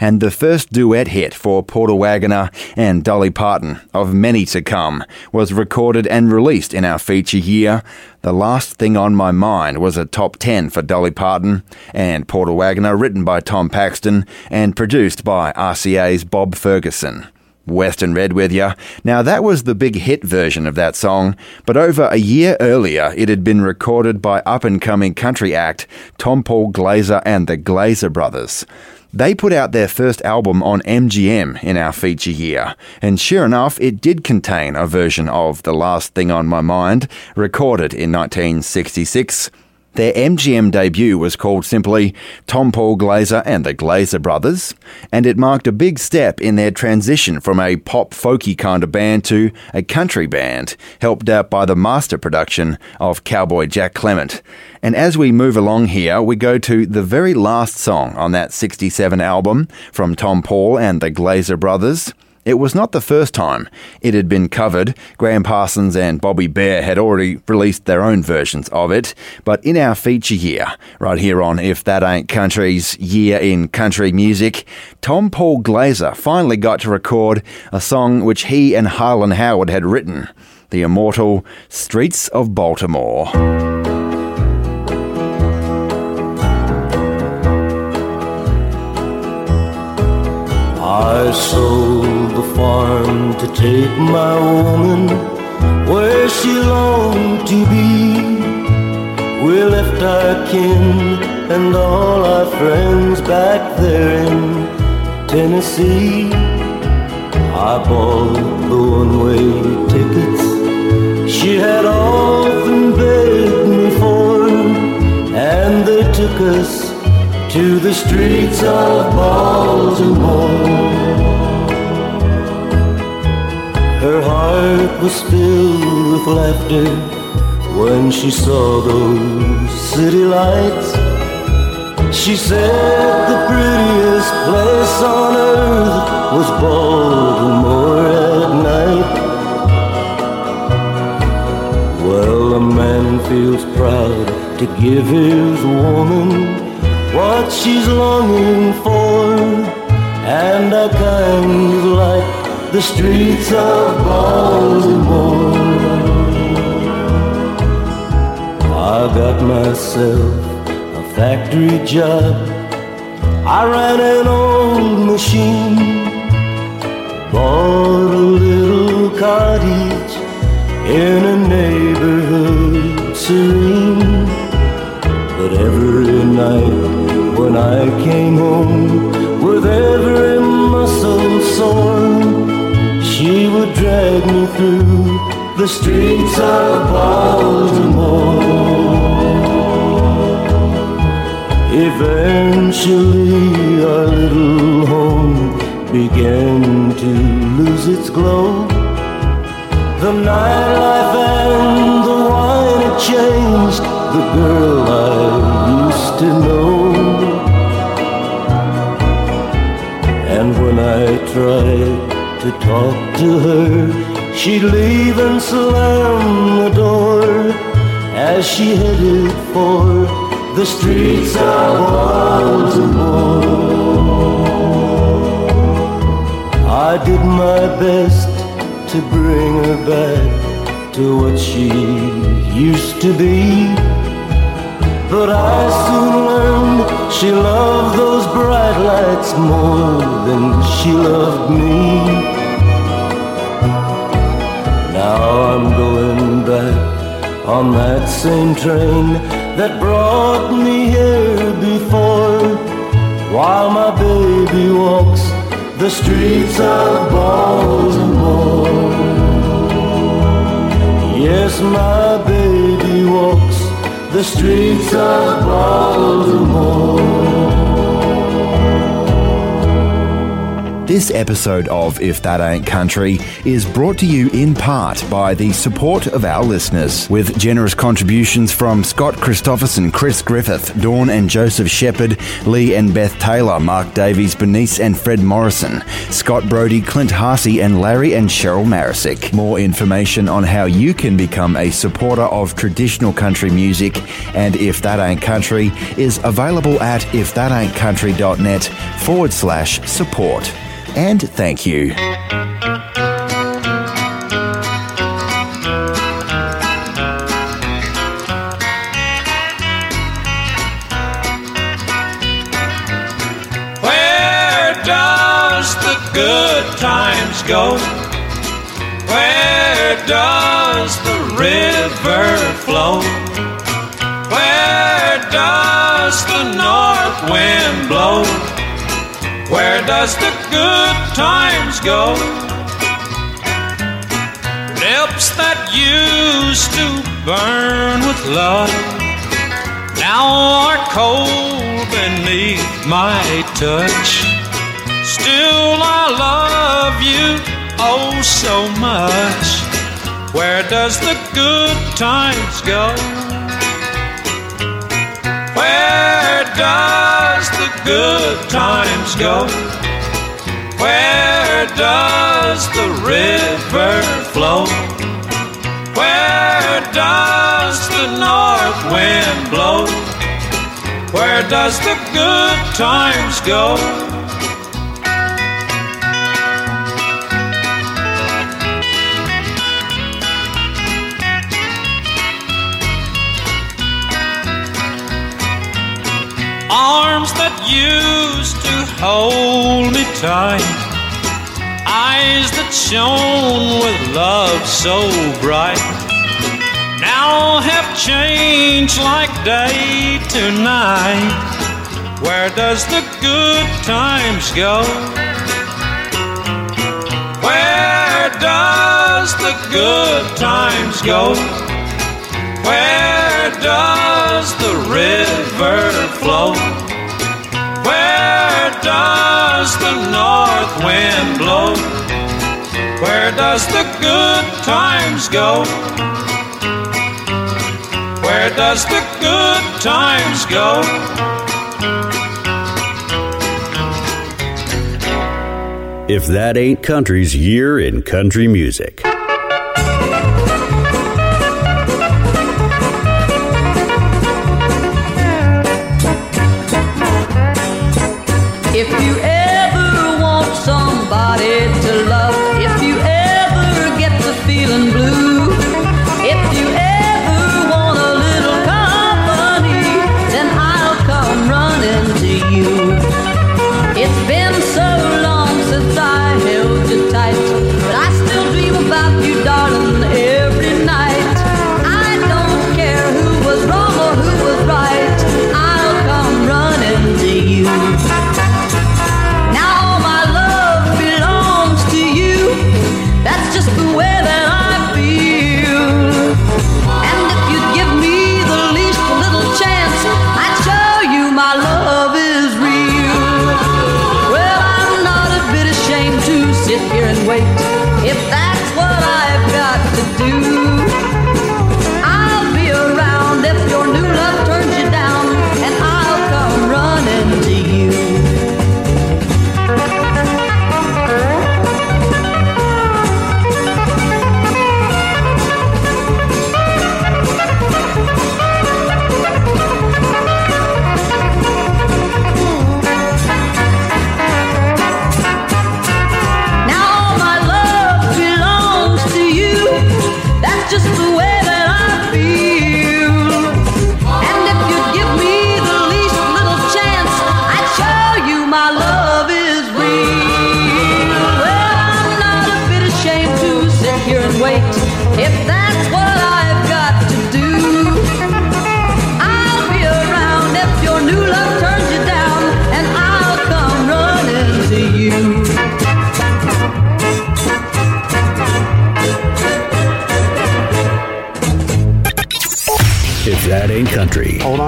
and the first duet hit for Porter Wagoner and Dolly Parton, of many to come, was recorded and released in our feature year. The Last Thing on My Mind was a top 10 for Dolly Parton and Porter Wagoner, written by Tom Paxton and produced by RCA's Bob Ferguson. Western Red with you. Now, that was the big hit version of that song, but over a year earlier, it had been recorded by up and coming country act Tompall Glaser and the Glaser Brothers. They put out their first album on MGM in our feature year, and sure enough, it did contain a version of The Last Thing on My Mind, recorded in 1966. Their MGM debut was called simply Tompall Glaser and the Glaser Brothers, and it marked a big step in their transition from a pop folky kind of band to a country band, helped out by the master production of cowboy Jack Clement. And as we move along here, we go to the very last song on that 67 album from Tompall and the Glaser Brothers. It was not the first time it had been covered. Gram Parsons and Bobby Bare had already released their own versions of it. But in our feature year, right here on If That Ain't Country's Year in Country Music, Tompall Glaser finally got to record a song which he and Harlan Howard had written the immortal Streets of Baltimore. I sold the farm to take my woman where she longed to be. We left our kin and all our friends back there in Tennessee. I bought the one-way tickets she had often begged me for, and they took us to the streets of Baltimore. Her heart was filled with laughter when she saw those city lights. She said the prettiest place on earth was Baltimore at night. Well, a man feels proud to give his woman what she's longing for, and I kind of like the streets of Baltimore. I got myself a factory job. I ran an old machine, bought a little cottage in a neighborhood serene. But every night when I came home with every muscle sore, she would drag me through the streets of Baltimore. Eventually, our little home began to lose its glow. The nightlife and the wine had changed the girl I used to know. When I tried to talk to her, she'd leave and slam the door as she headed for the streets of Baltimore. I did my best to bring her back to what she used to be. But I soon learned she loved those bright lights more than she loved me. Now I'm going back on that same train that brought me here before, while my baby walks the streets of Baltimore. Yes, my baby walks the streets of Baltimore. This episode of If That Ain't Country is brought to you in part by the support of our listeners, with generous contributions from Scott Christopherson, Chris Griffith, Dawn and Joseph Shepherd, Lee and Beth Taylor, Mark Davies, Bernice and Fred Morrison, Scott Brody, Clint Harsey, and Larry and Cheryl Marisick. More information on how you can become a supporter of traditional country music and If That Ain't Country is available at ifthataintcountry.net forward slash support and thank you. Where does the good times go? Where does the river flow? Where does the north wind blow? Where does the good times go? Lips that used to burn with love now are cold beneath my touch. Still, I love you oh so much. Where does the good times go? Where does the good times go? Where does the river flow? Where does the north wind blow? Where does the good times go? Arms that used to hold me tight, eyes that shone with love so bright, now have changed like day to night. Where does the good times go? Where does the good times go? Where does the river flow? Where does the north wind blow? Where does the good times go? Where does the good times go? If that ain't country's year in country music.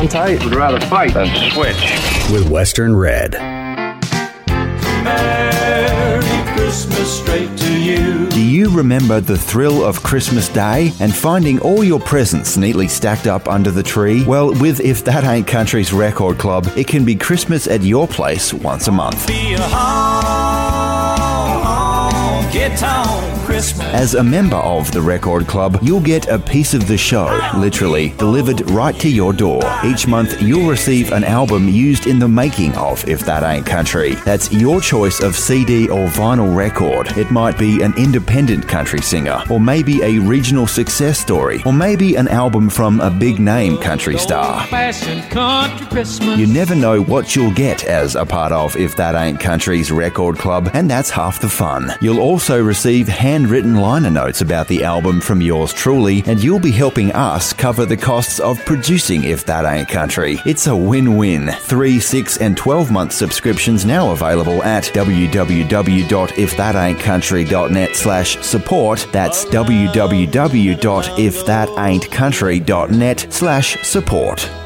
Country. Hold on tight. Would rather fight than switch. With Western Red. Where Christmas straight to you. Do you remember the thrill of Christmas Day and finding all your presents neatly stacked up under the tree? Well, with If That Ain't Country's Record Club, it can be Christmas at your place once a month. As a member of the Record Club, you'll get a piece of the show, literally, delivered right to your door. Each month, you'll receive an album used in the making of If That Ain't Country. That's your choice of CD or vinyl record. It might be an independent country singer, or maybe a regional success story, or maybe an album from a big name country star. You never know what you'll get as a part of If That Ain't Country's record club, and that's half the fun. You'll also receive handwritten liner notes about the album from yours truly, and you'll be helping us cover the costs of producing If That Ain't Country. It's a win-win. 3, 6 and 12 month subscriptions now available at www.ifthataintcountry.net slash support. That's www.ifthataintcountry.net slash support.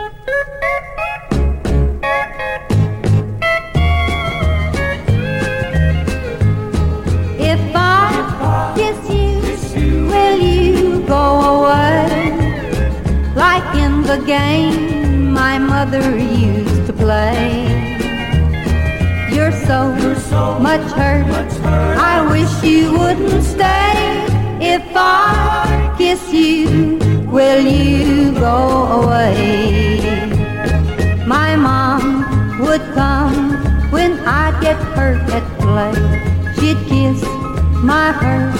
Game my mother used to play. You're so, so much hurt. I wish you wouldn't stay. If I kiss you, will you go away? My mom would come when I get hurt at play. She'd kiss my hurt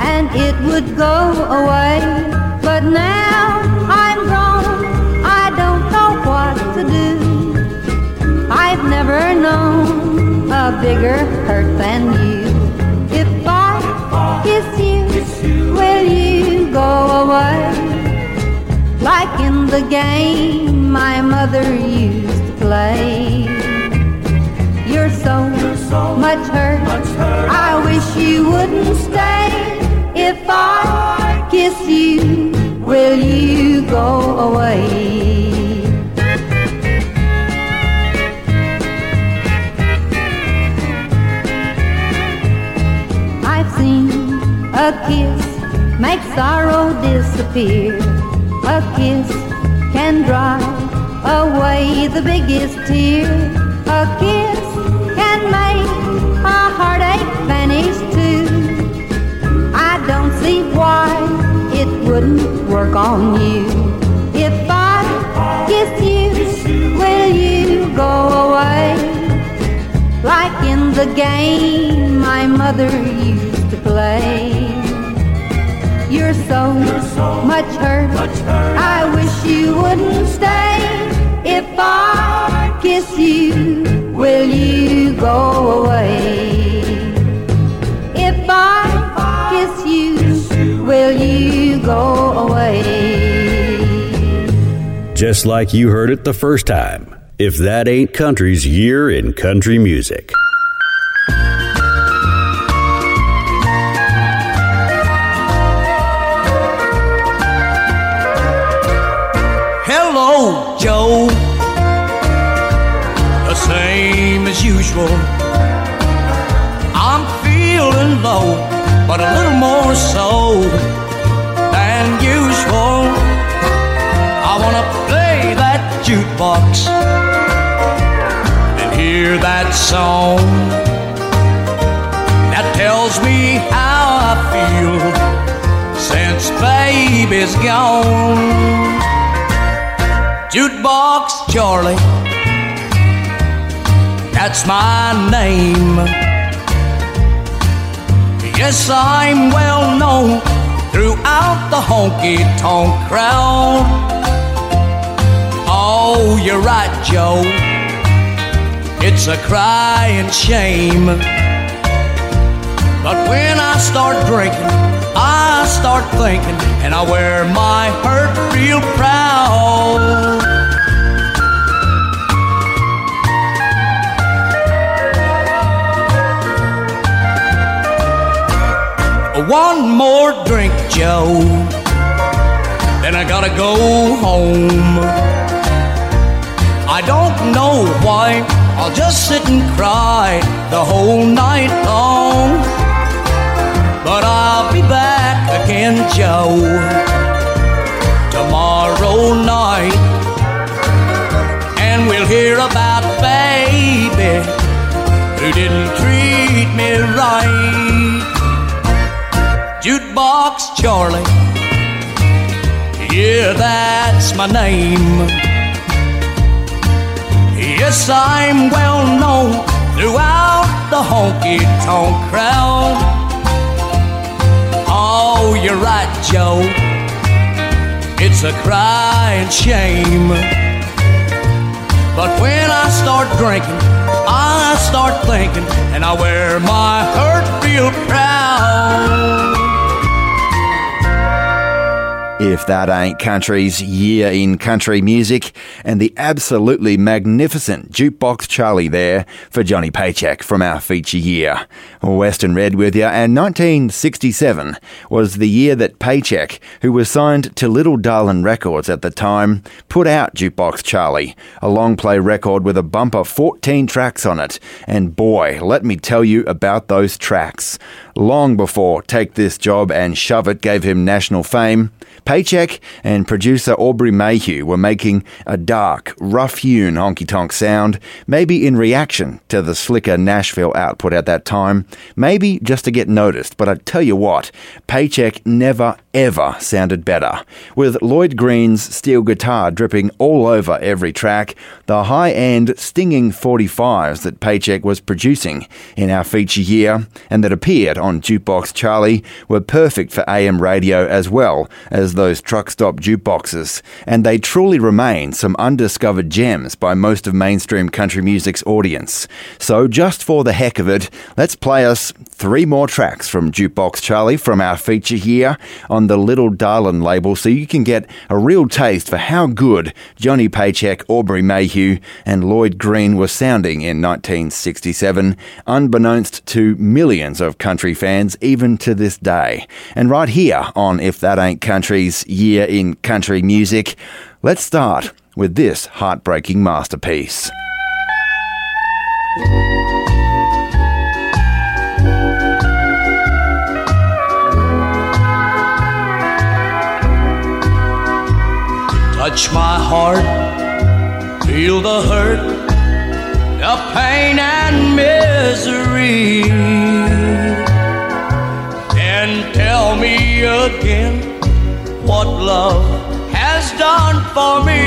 and it would go away. But now I'm grown, never known a bigger hurt than you. If I kiss you, will you go away? Like in the game my mother used to play. You're so, much hurt. I wish you wouldn't stay. If I kiss you, will you go away? A kiss make sorrow disappear. A kiss can dry away the biggest tear. A kiss can make a heartache vanish too. I don't see why it wouldn't work on you. If I kiss you, will you go away? Like in the game my mother used to play. You're so, much hurt. I wish you wouldn't stay. If I kiss you, will you go away? If I kiss you, will you go away? Just like you heard it the first time. If that ain't country's year in country music. Joe. The same as usual. I'm feeling low, but a little more so than usual. I wanna play that jukebox and hear that song that tells me how I feel since baby's gone. Jukebox Charlie, that's my name. Yes, I'm well known throughout the honky tonk crowd. Oh, you're right, Joe. It's a crying shame. But when I start drinking, I start thinking, and I wear my hurt real proud. More drink, Joe. Then I gotta go home. I don't know why, I'll just sit and cry the whole night long. But I'll be back again, Joe, tomorrow night. And we'll hear about baby who didn't treat me right. Jukebox Charlie, yeah, that's my name. Yes, I'm well known throughout the honky tonk crowd. Oh, you're right, Joe. It's a crying shame. But when I start drinking, I start thinking, and I wear my hurt real proud. If That Ain't Country's Year in Country Music, and the absolutely magnificent Jukebox Charlie there for Johnny Paycheck from our feature year. Western Red with you, and 1967 was the year that Paycheck, who was signed to Little Darlin Records at the time, put out Jukebox Charlie, a long play record with a bumper 14 tracks on it. And boy, let me tell you about those tracks. Long before Take This Job and Shove It gave him national fame, Paycheck and producer Aubrey Mayhew were making a dark, rough hewn honky tonk sound, maybe in reaction to the slicker Nashville output at that time, maybe just to get noticed. But I tell you what, Paycheck never ever sounded better. With Lloyd Green's steel guitar dripping all over every track, the high end, stinging 45s that Paycheck was producing in our feature year and that appeared on Jukebox Charlie were perfect for AM radio as well as those truck stop jukeboxes, and they truly remain some undiscovered gems by most of mainstream country music's audience. So, just for the heck of it, let's play us three more tracks from Jukebox Charlie from our feature here on the Little Darlin label so you can get a real taste for how good Johnny Paycheck, Aubrey Mayhew, and Lloyd Green were sounding in 1967, unbeknownst to millions of country fans even to this day. And right here on If That Ain't Country's Year in Country Music, let's start with this heartbreaking masterpiece. Touch my heart, feel the hurt, the pain and misery. And tell me again what love has done for me.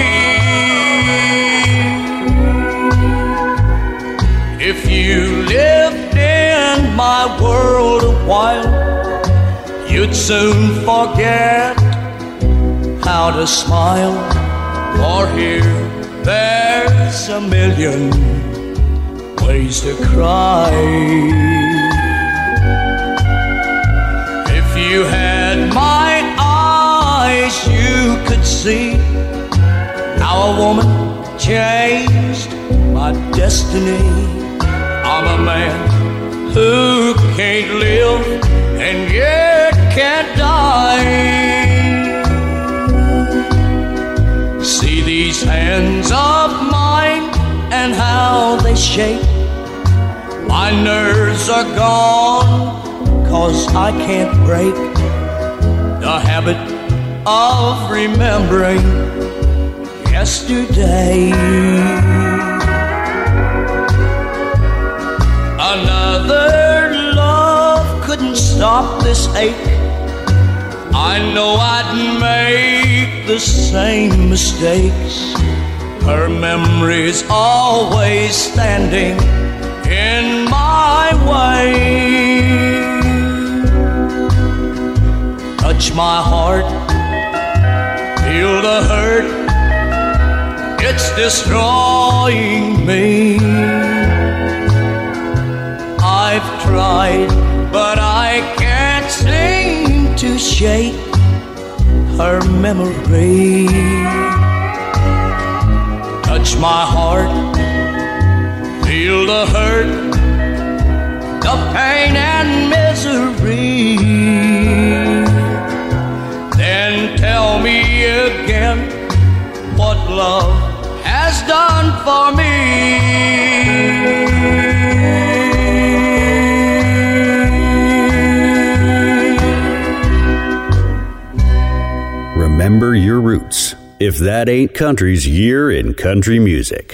If you lived in my world a while, you'd soon forget how to smile. For here, there's a million ways to cry. If you had my eyes, you could see how a woman changed my destiny. I'm a man who can't live and yet can't die. Hands of mine and how they shake. My nerves are gone, cause I can't break the habit of remembering yesterday. Another love couldn't stop this ache. I know I'd make the same mistakes. Her memory's always standing in my way. Touch my heart, feel the hurt, it's destroying me. I've tried, shake her memory. Touch my heart, feel the hurt, the pain and misery. Then tell me again what love has done for me. Remember your roots. If that ain't country's year in country music.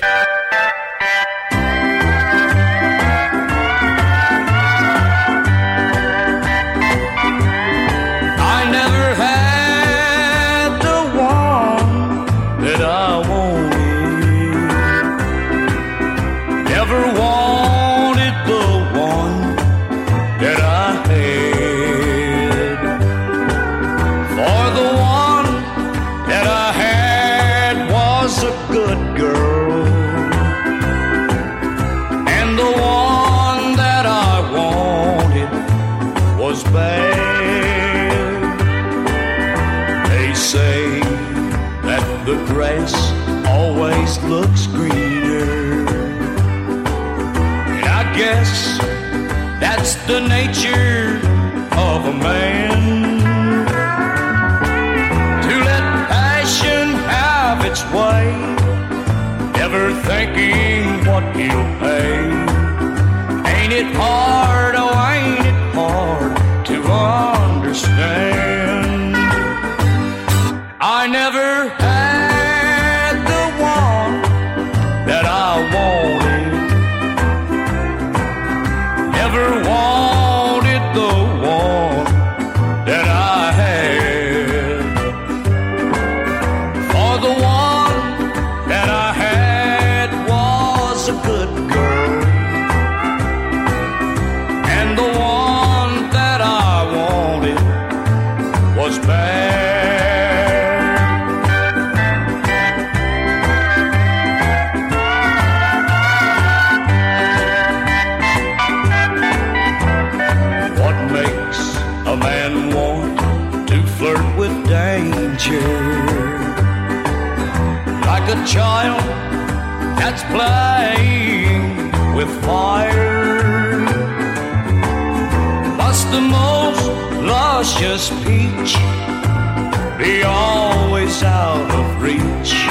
playing with fire. Must the most luscious peach be always out of reach?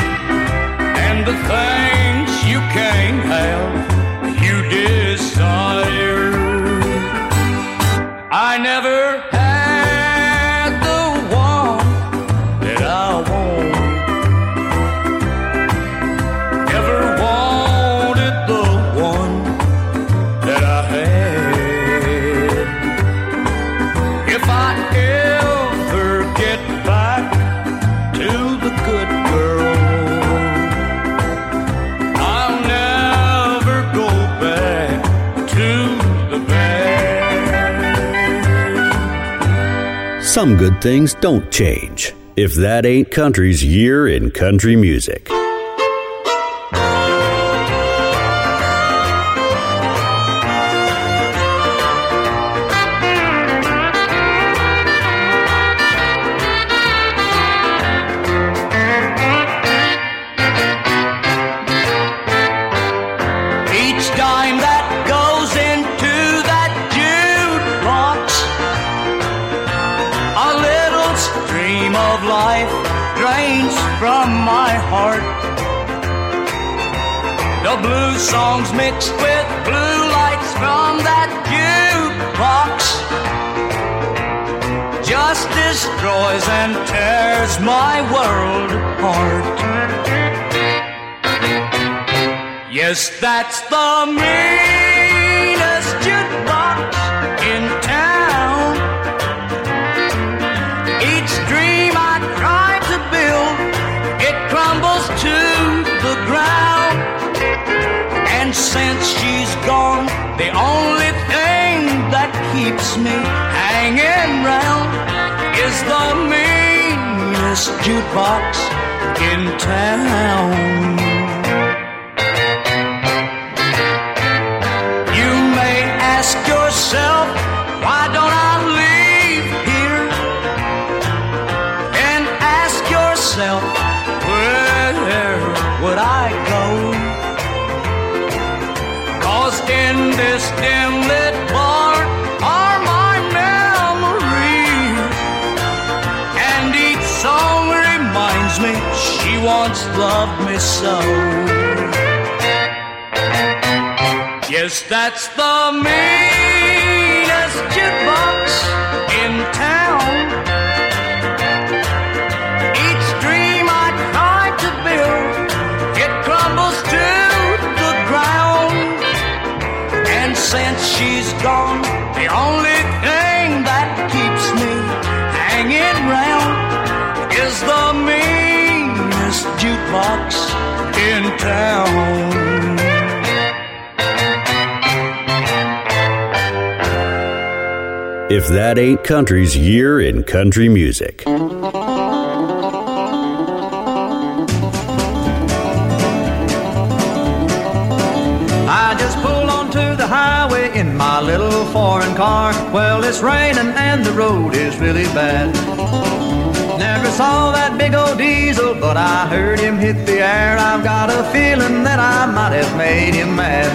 Some good things don't change. If that ain't country's year in country music. songs mixed with blue lights from that jukebox just destroys and tears my world apart. Yes, that's the me. keeps me hanging round is the meanest jukebox in town. You may ask yourself. Loved me so. Yes, that's the meanest jukebox in town. Each dream I try to build, it crumbles to the ground. And since she's gone, the only If that ain't country's year in country music. I just pulled onto the highway in my little foreign car. Well, it's raining and the road is really bad. Never saw that big old diesel, but I heard him hit the air. I've got a feeling that I might have made him mad.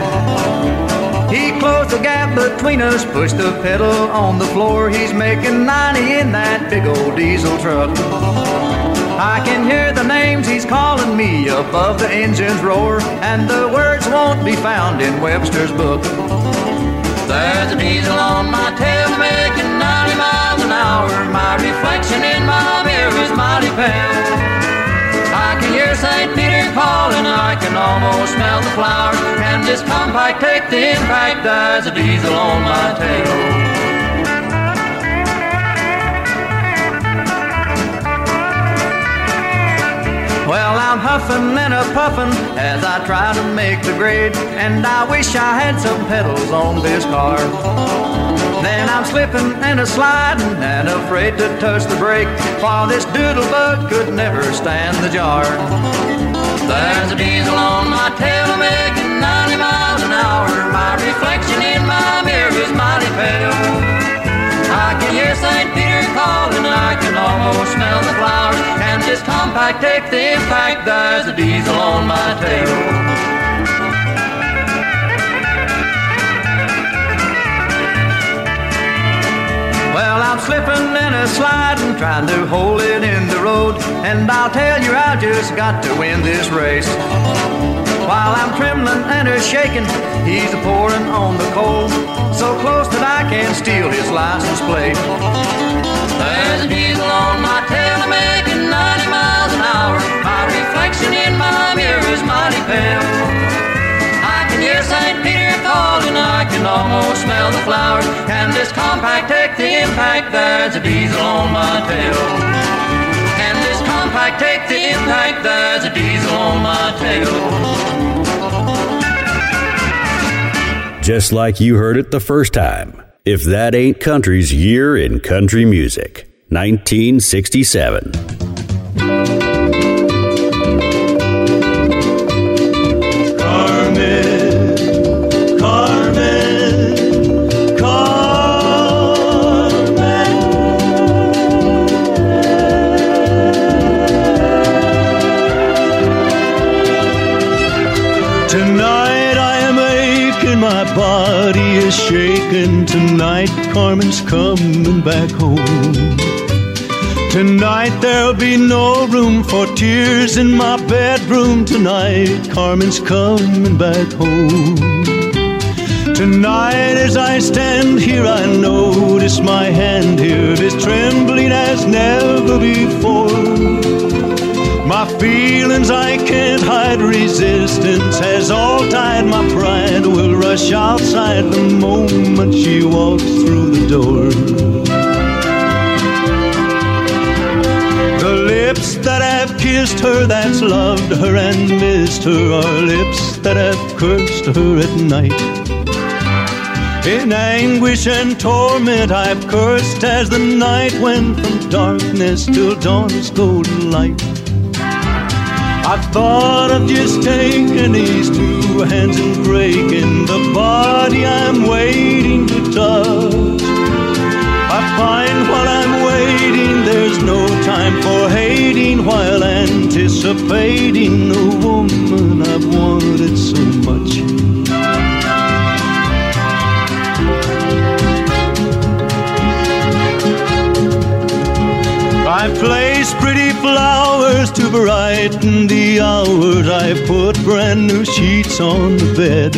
He closed the gap between us, pushed the pedal on the floor. He's making 90 in that big old diesel truck. I can hear the names he's calling me above the engine's roar, and the words won't be found in Webster's book. There's a diesel on my tail making 90 miles an hour. My reflection in my mirror is mighty pale. I can hear St. Peter calling, I can almost smell the flowers. And this compact take the impact, there's a diesel on my tail. Well, I'm huffing and a puffing as I try to make the grade, and I wish I had some pedals on this car. Then I'm slipping and a sliding and afraid to touch the brake, for this doodlebug could never stand the jar. There's a diesel on my tail making 90 miles an hour. My reflection in my mirror is mighty pale. I can hear St. Peter calling, I can almost smell the flowers. Can this compact take the impact? There's a diesel on my tail. Well, I'm slipping and a sliding, trying to hold it in the road. And I'll tell you, I just got to win this race. While I'm trembling and a shaking, he's a pouring on the coal, so close that I can steal his license plate. There's a diesel on my tail making 90 miles an hour. My reflection in my mirror is mighty pale. Hear St. Peter calling, I can almost smell the flowers. Can this compact take the impact? There's a diesel on my tail. Can this compact take the impact? There's a diesel on my tail. Just like you heard it the first time. If that ain't country's year in country music, 1967. Shaking. Tonight Carmen's coming back home. Tonight there'll be no room for tears in my bedroom. Tonight Carmen's coming back home. Tonight as I stand here, I notice my hand here is trembling as never before. Feelings I can't hide, resistance has all died. My pride will rush outside the moment she walks through the door. The lips that have kissed her, that's loved her and missed her, are lips that have cursed her at night. In anguish and torment, I've cursed as the night went from darkness till dawn's golden light. I thought of just taking these two hands and breaking the body I'm waiting to touch. I find while I'm waiting, there's no time for hating while anticipating the woman I've wanted I place pretty flowers to brighten the hours. I put brand new sheets on the bed.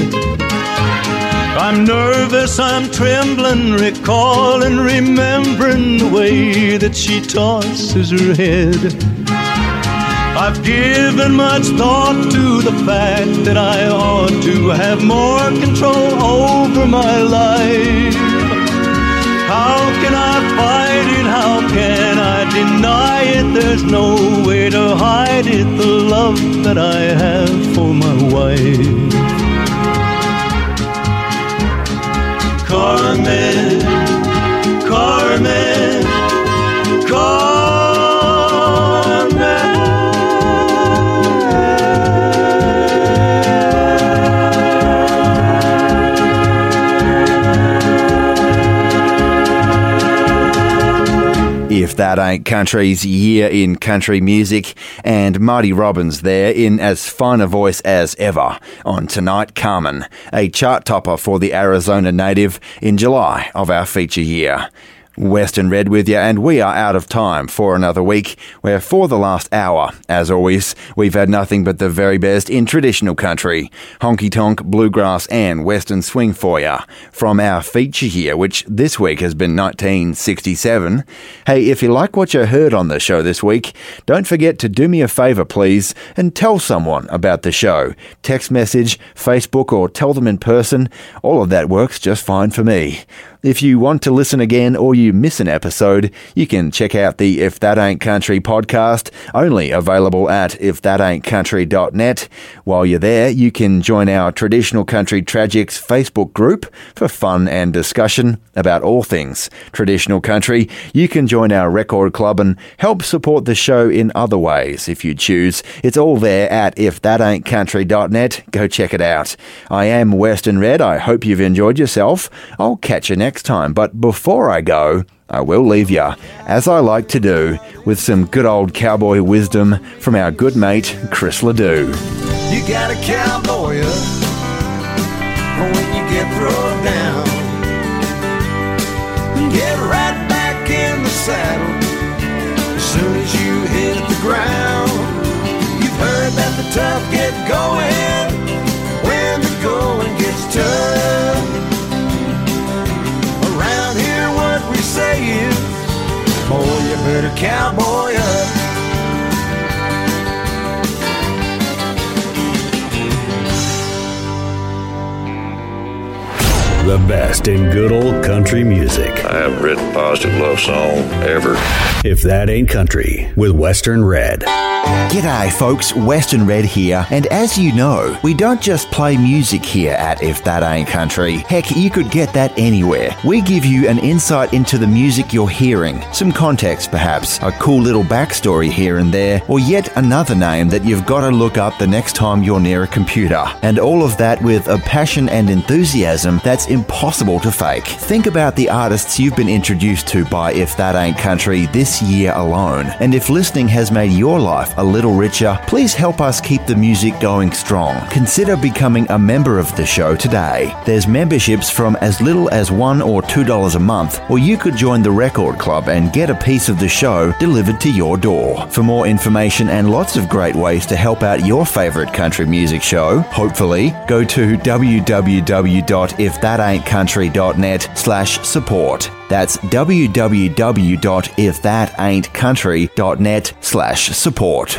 I'm nervous, I'm trembling, recalling, remembering the way that she tosses her head. I've given much thought to the fact that I ought to have more control over my life. How can I fight it? How can I deny it? There's no way to hide it, the love that I have for my wife. Carmen, Carmen, If That Ain't Country's year in country music, and Marty Robbins there in as fine a voice as ever on Tonight Carmen, a chart topper for the Arizona native in July of our feature year. Western Red with you, and we are out of time for another week, where for the last hour, as always, we've had nothing but the very best in traditional country, honky tonk, bluegrass, and western swing for you from our feature here, which this week has been 1967. Hey, if you like what you heard on the show this week, don't forget to do me a favour, please, and tell someone about the show. Text message, Facebook, or tell them in person. All of that works just fine for me. If you want to listen again or you miss an episode, you can check out the If That Ain't Country podcast, only available at ifthataintcountry.net. While you're there, you can join our Traditional Country Tragics Facebook group for fun and discussion about all things traditional country. You can join our record club and help support the show in other ways if you choose. It's all there at ifthataintcountry.net. Go check it out. I am Western Red. I hope you've enjoyed yourself. I'll catch you next time. But before I go, I will leave you, as I like to do, with some good old cowboy wisdom from our good mate, Chris Ledoux. You got a cowboy when you get thrown down. Get right back in the saddle as soon as you hit the ground. You've heard that the tough you better cowboy up. The best in good old country music. I haven't written a positive love song ever. If that ain't country, with Western Red. G'day, folks. Western Red here. And as you know, we don't just play music here at If That Ain't Country. Heck, you could get that anywhere. We give you an insight into the music you're hearing, some context perhaps, a cool little backstory here and there, or yet another name that you've got to look up the next time you're near a computer. And all of that with a passion and enthusiasm that's impossible to fake. Think about the artists you've been introduced to by If That Ain't Country this year alone. And if listening has made your life a little richer, please help us keep the music going strong. Consider becoming a member of the show today. There's memberships from as little as $1 or $2 a month, or you could join the Record Club and get a piece of the show delivered to your door. For more information and lots of great ways to help out your favorite country music show, hopefully, go to slash support. That's www.ifthataintcountry.net slash support.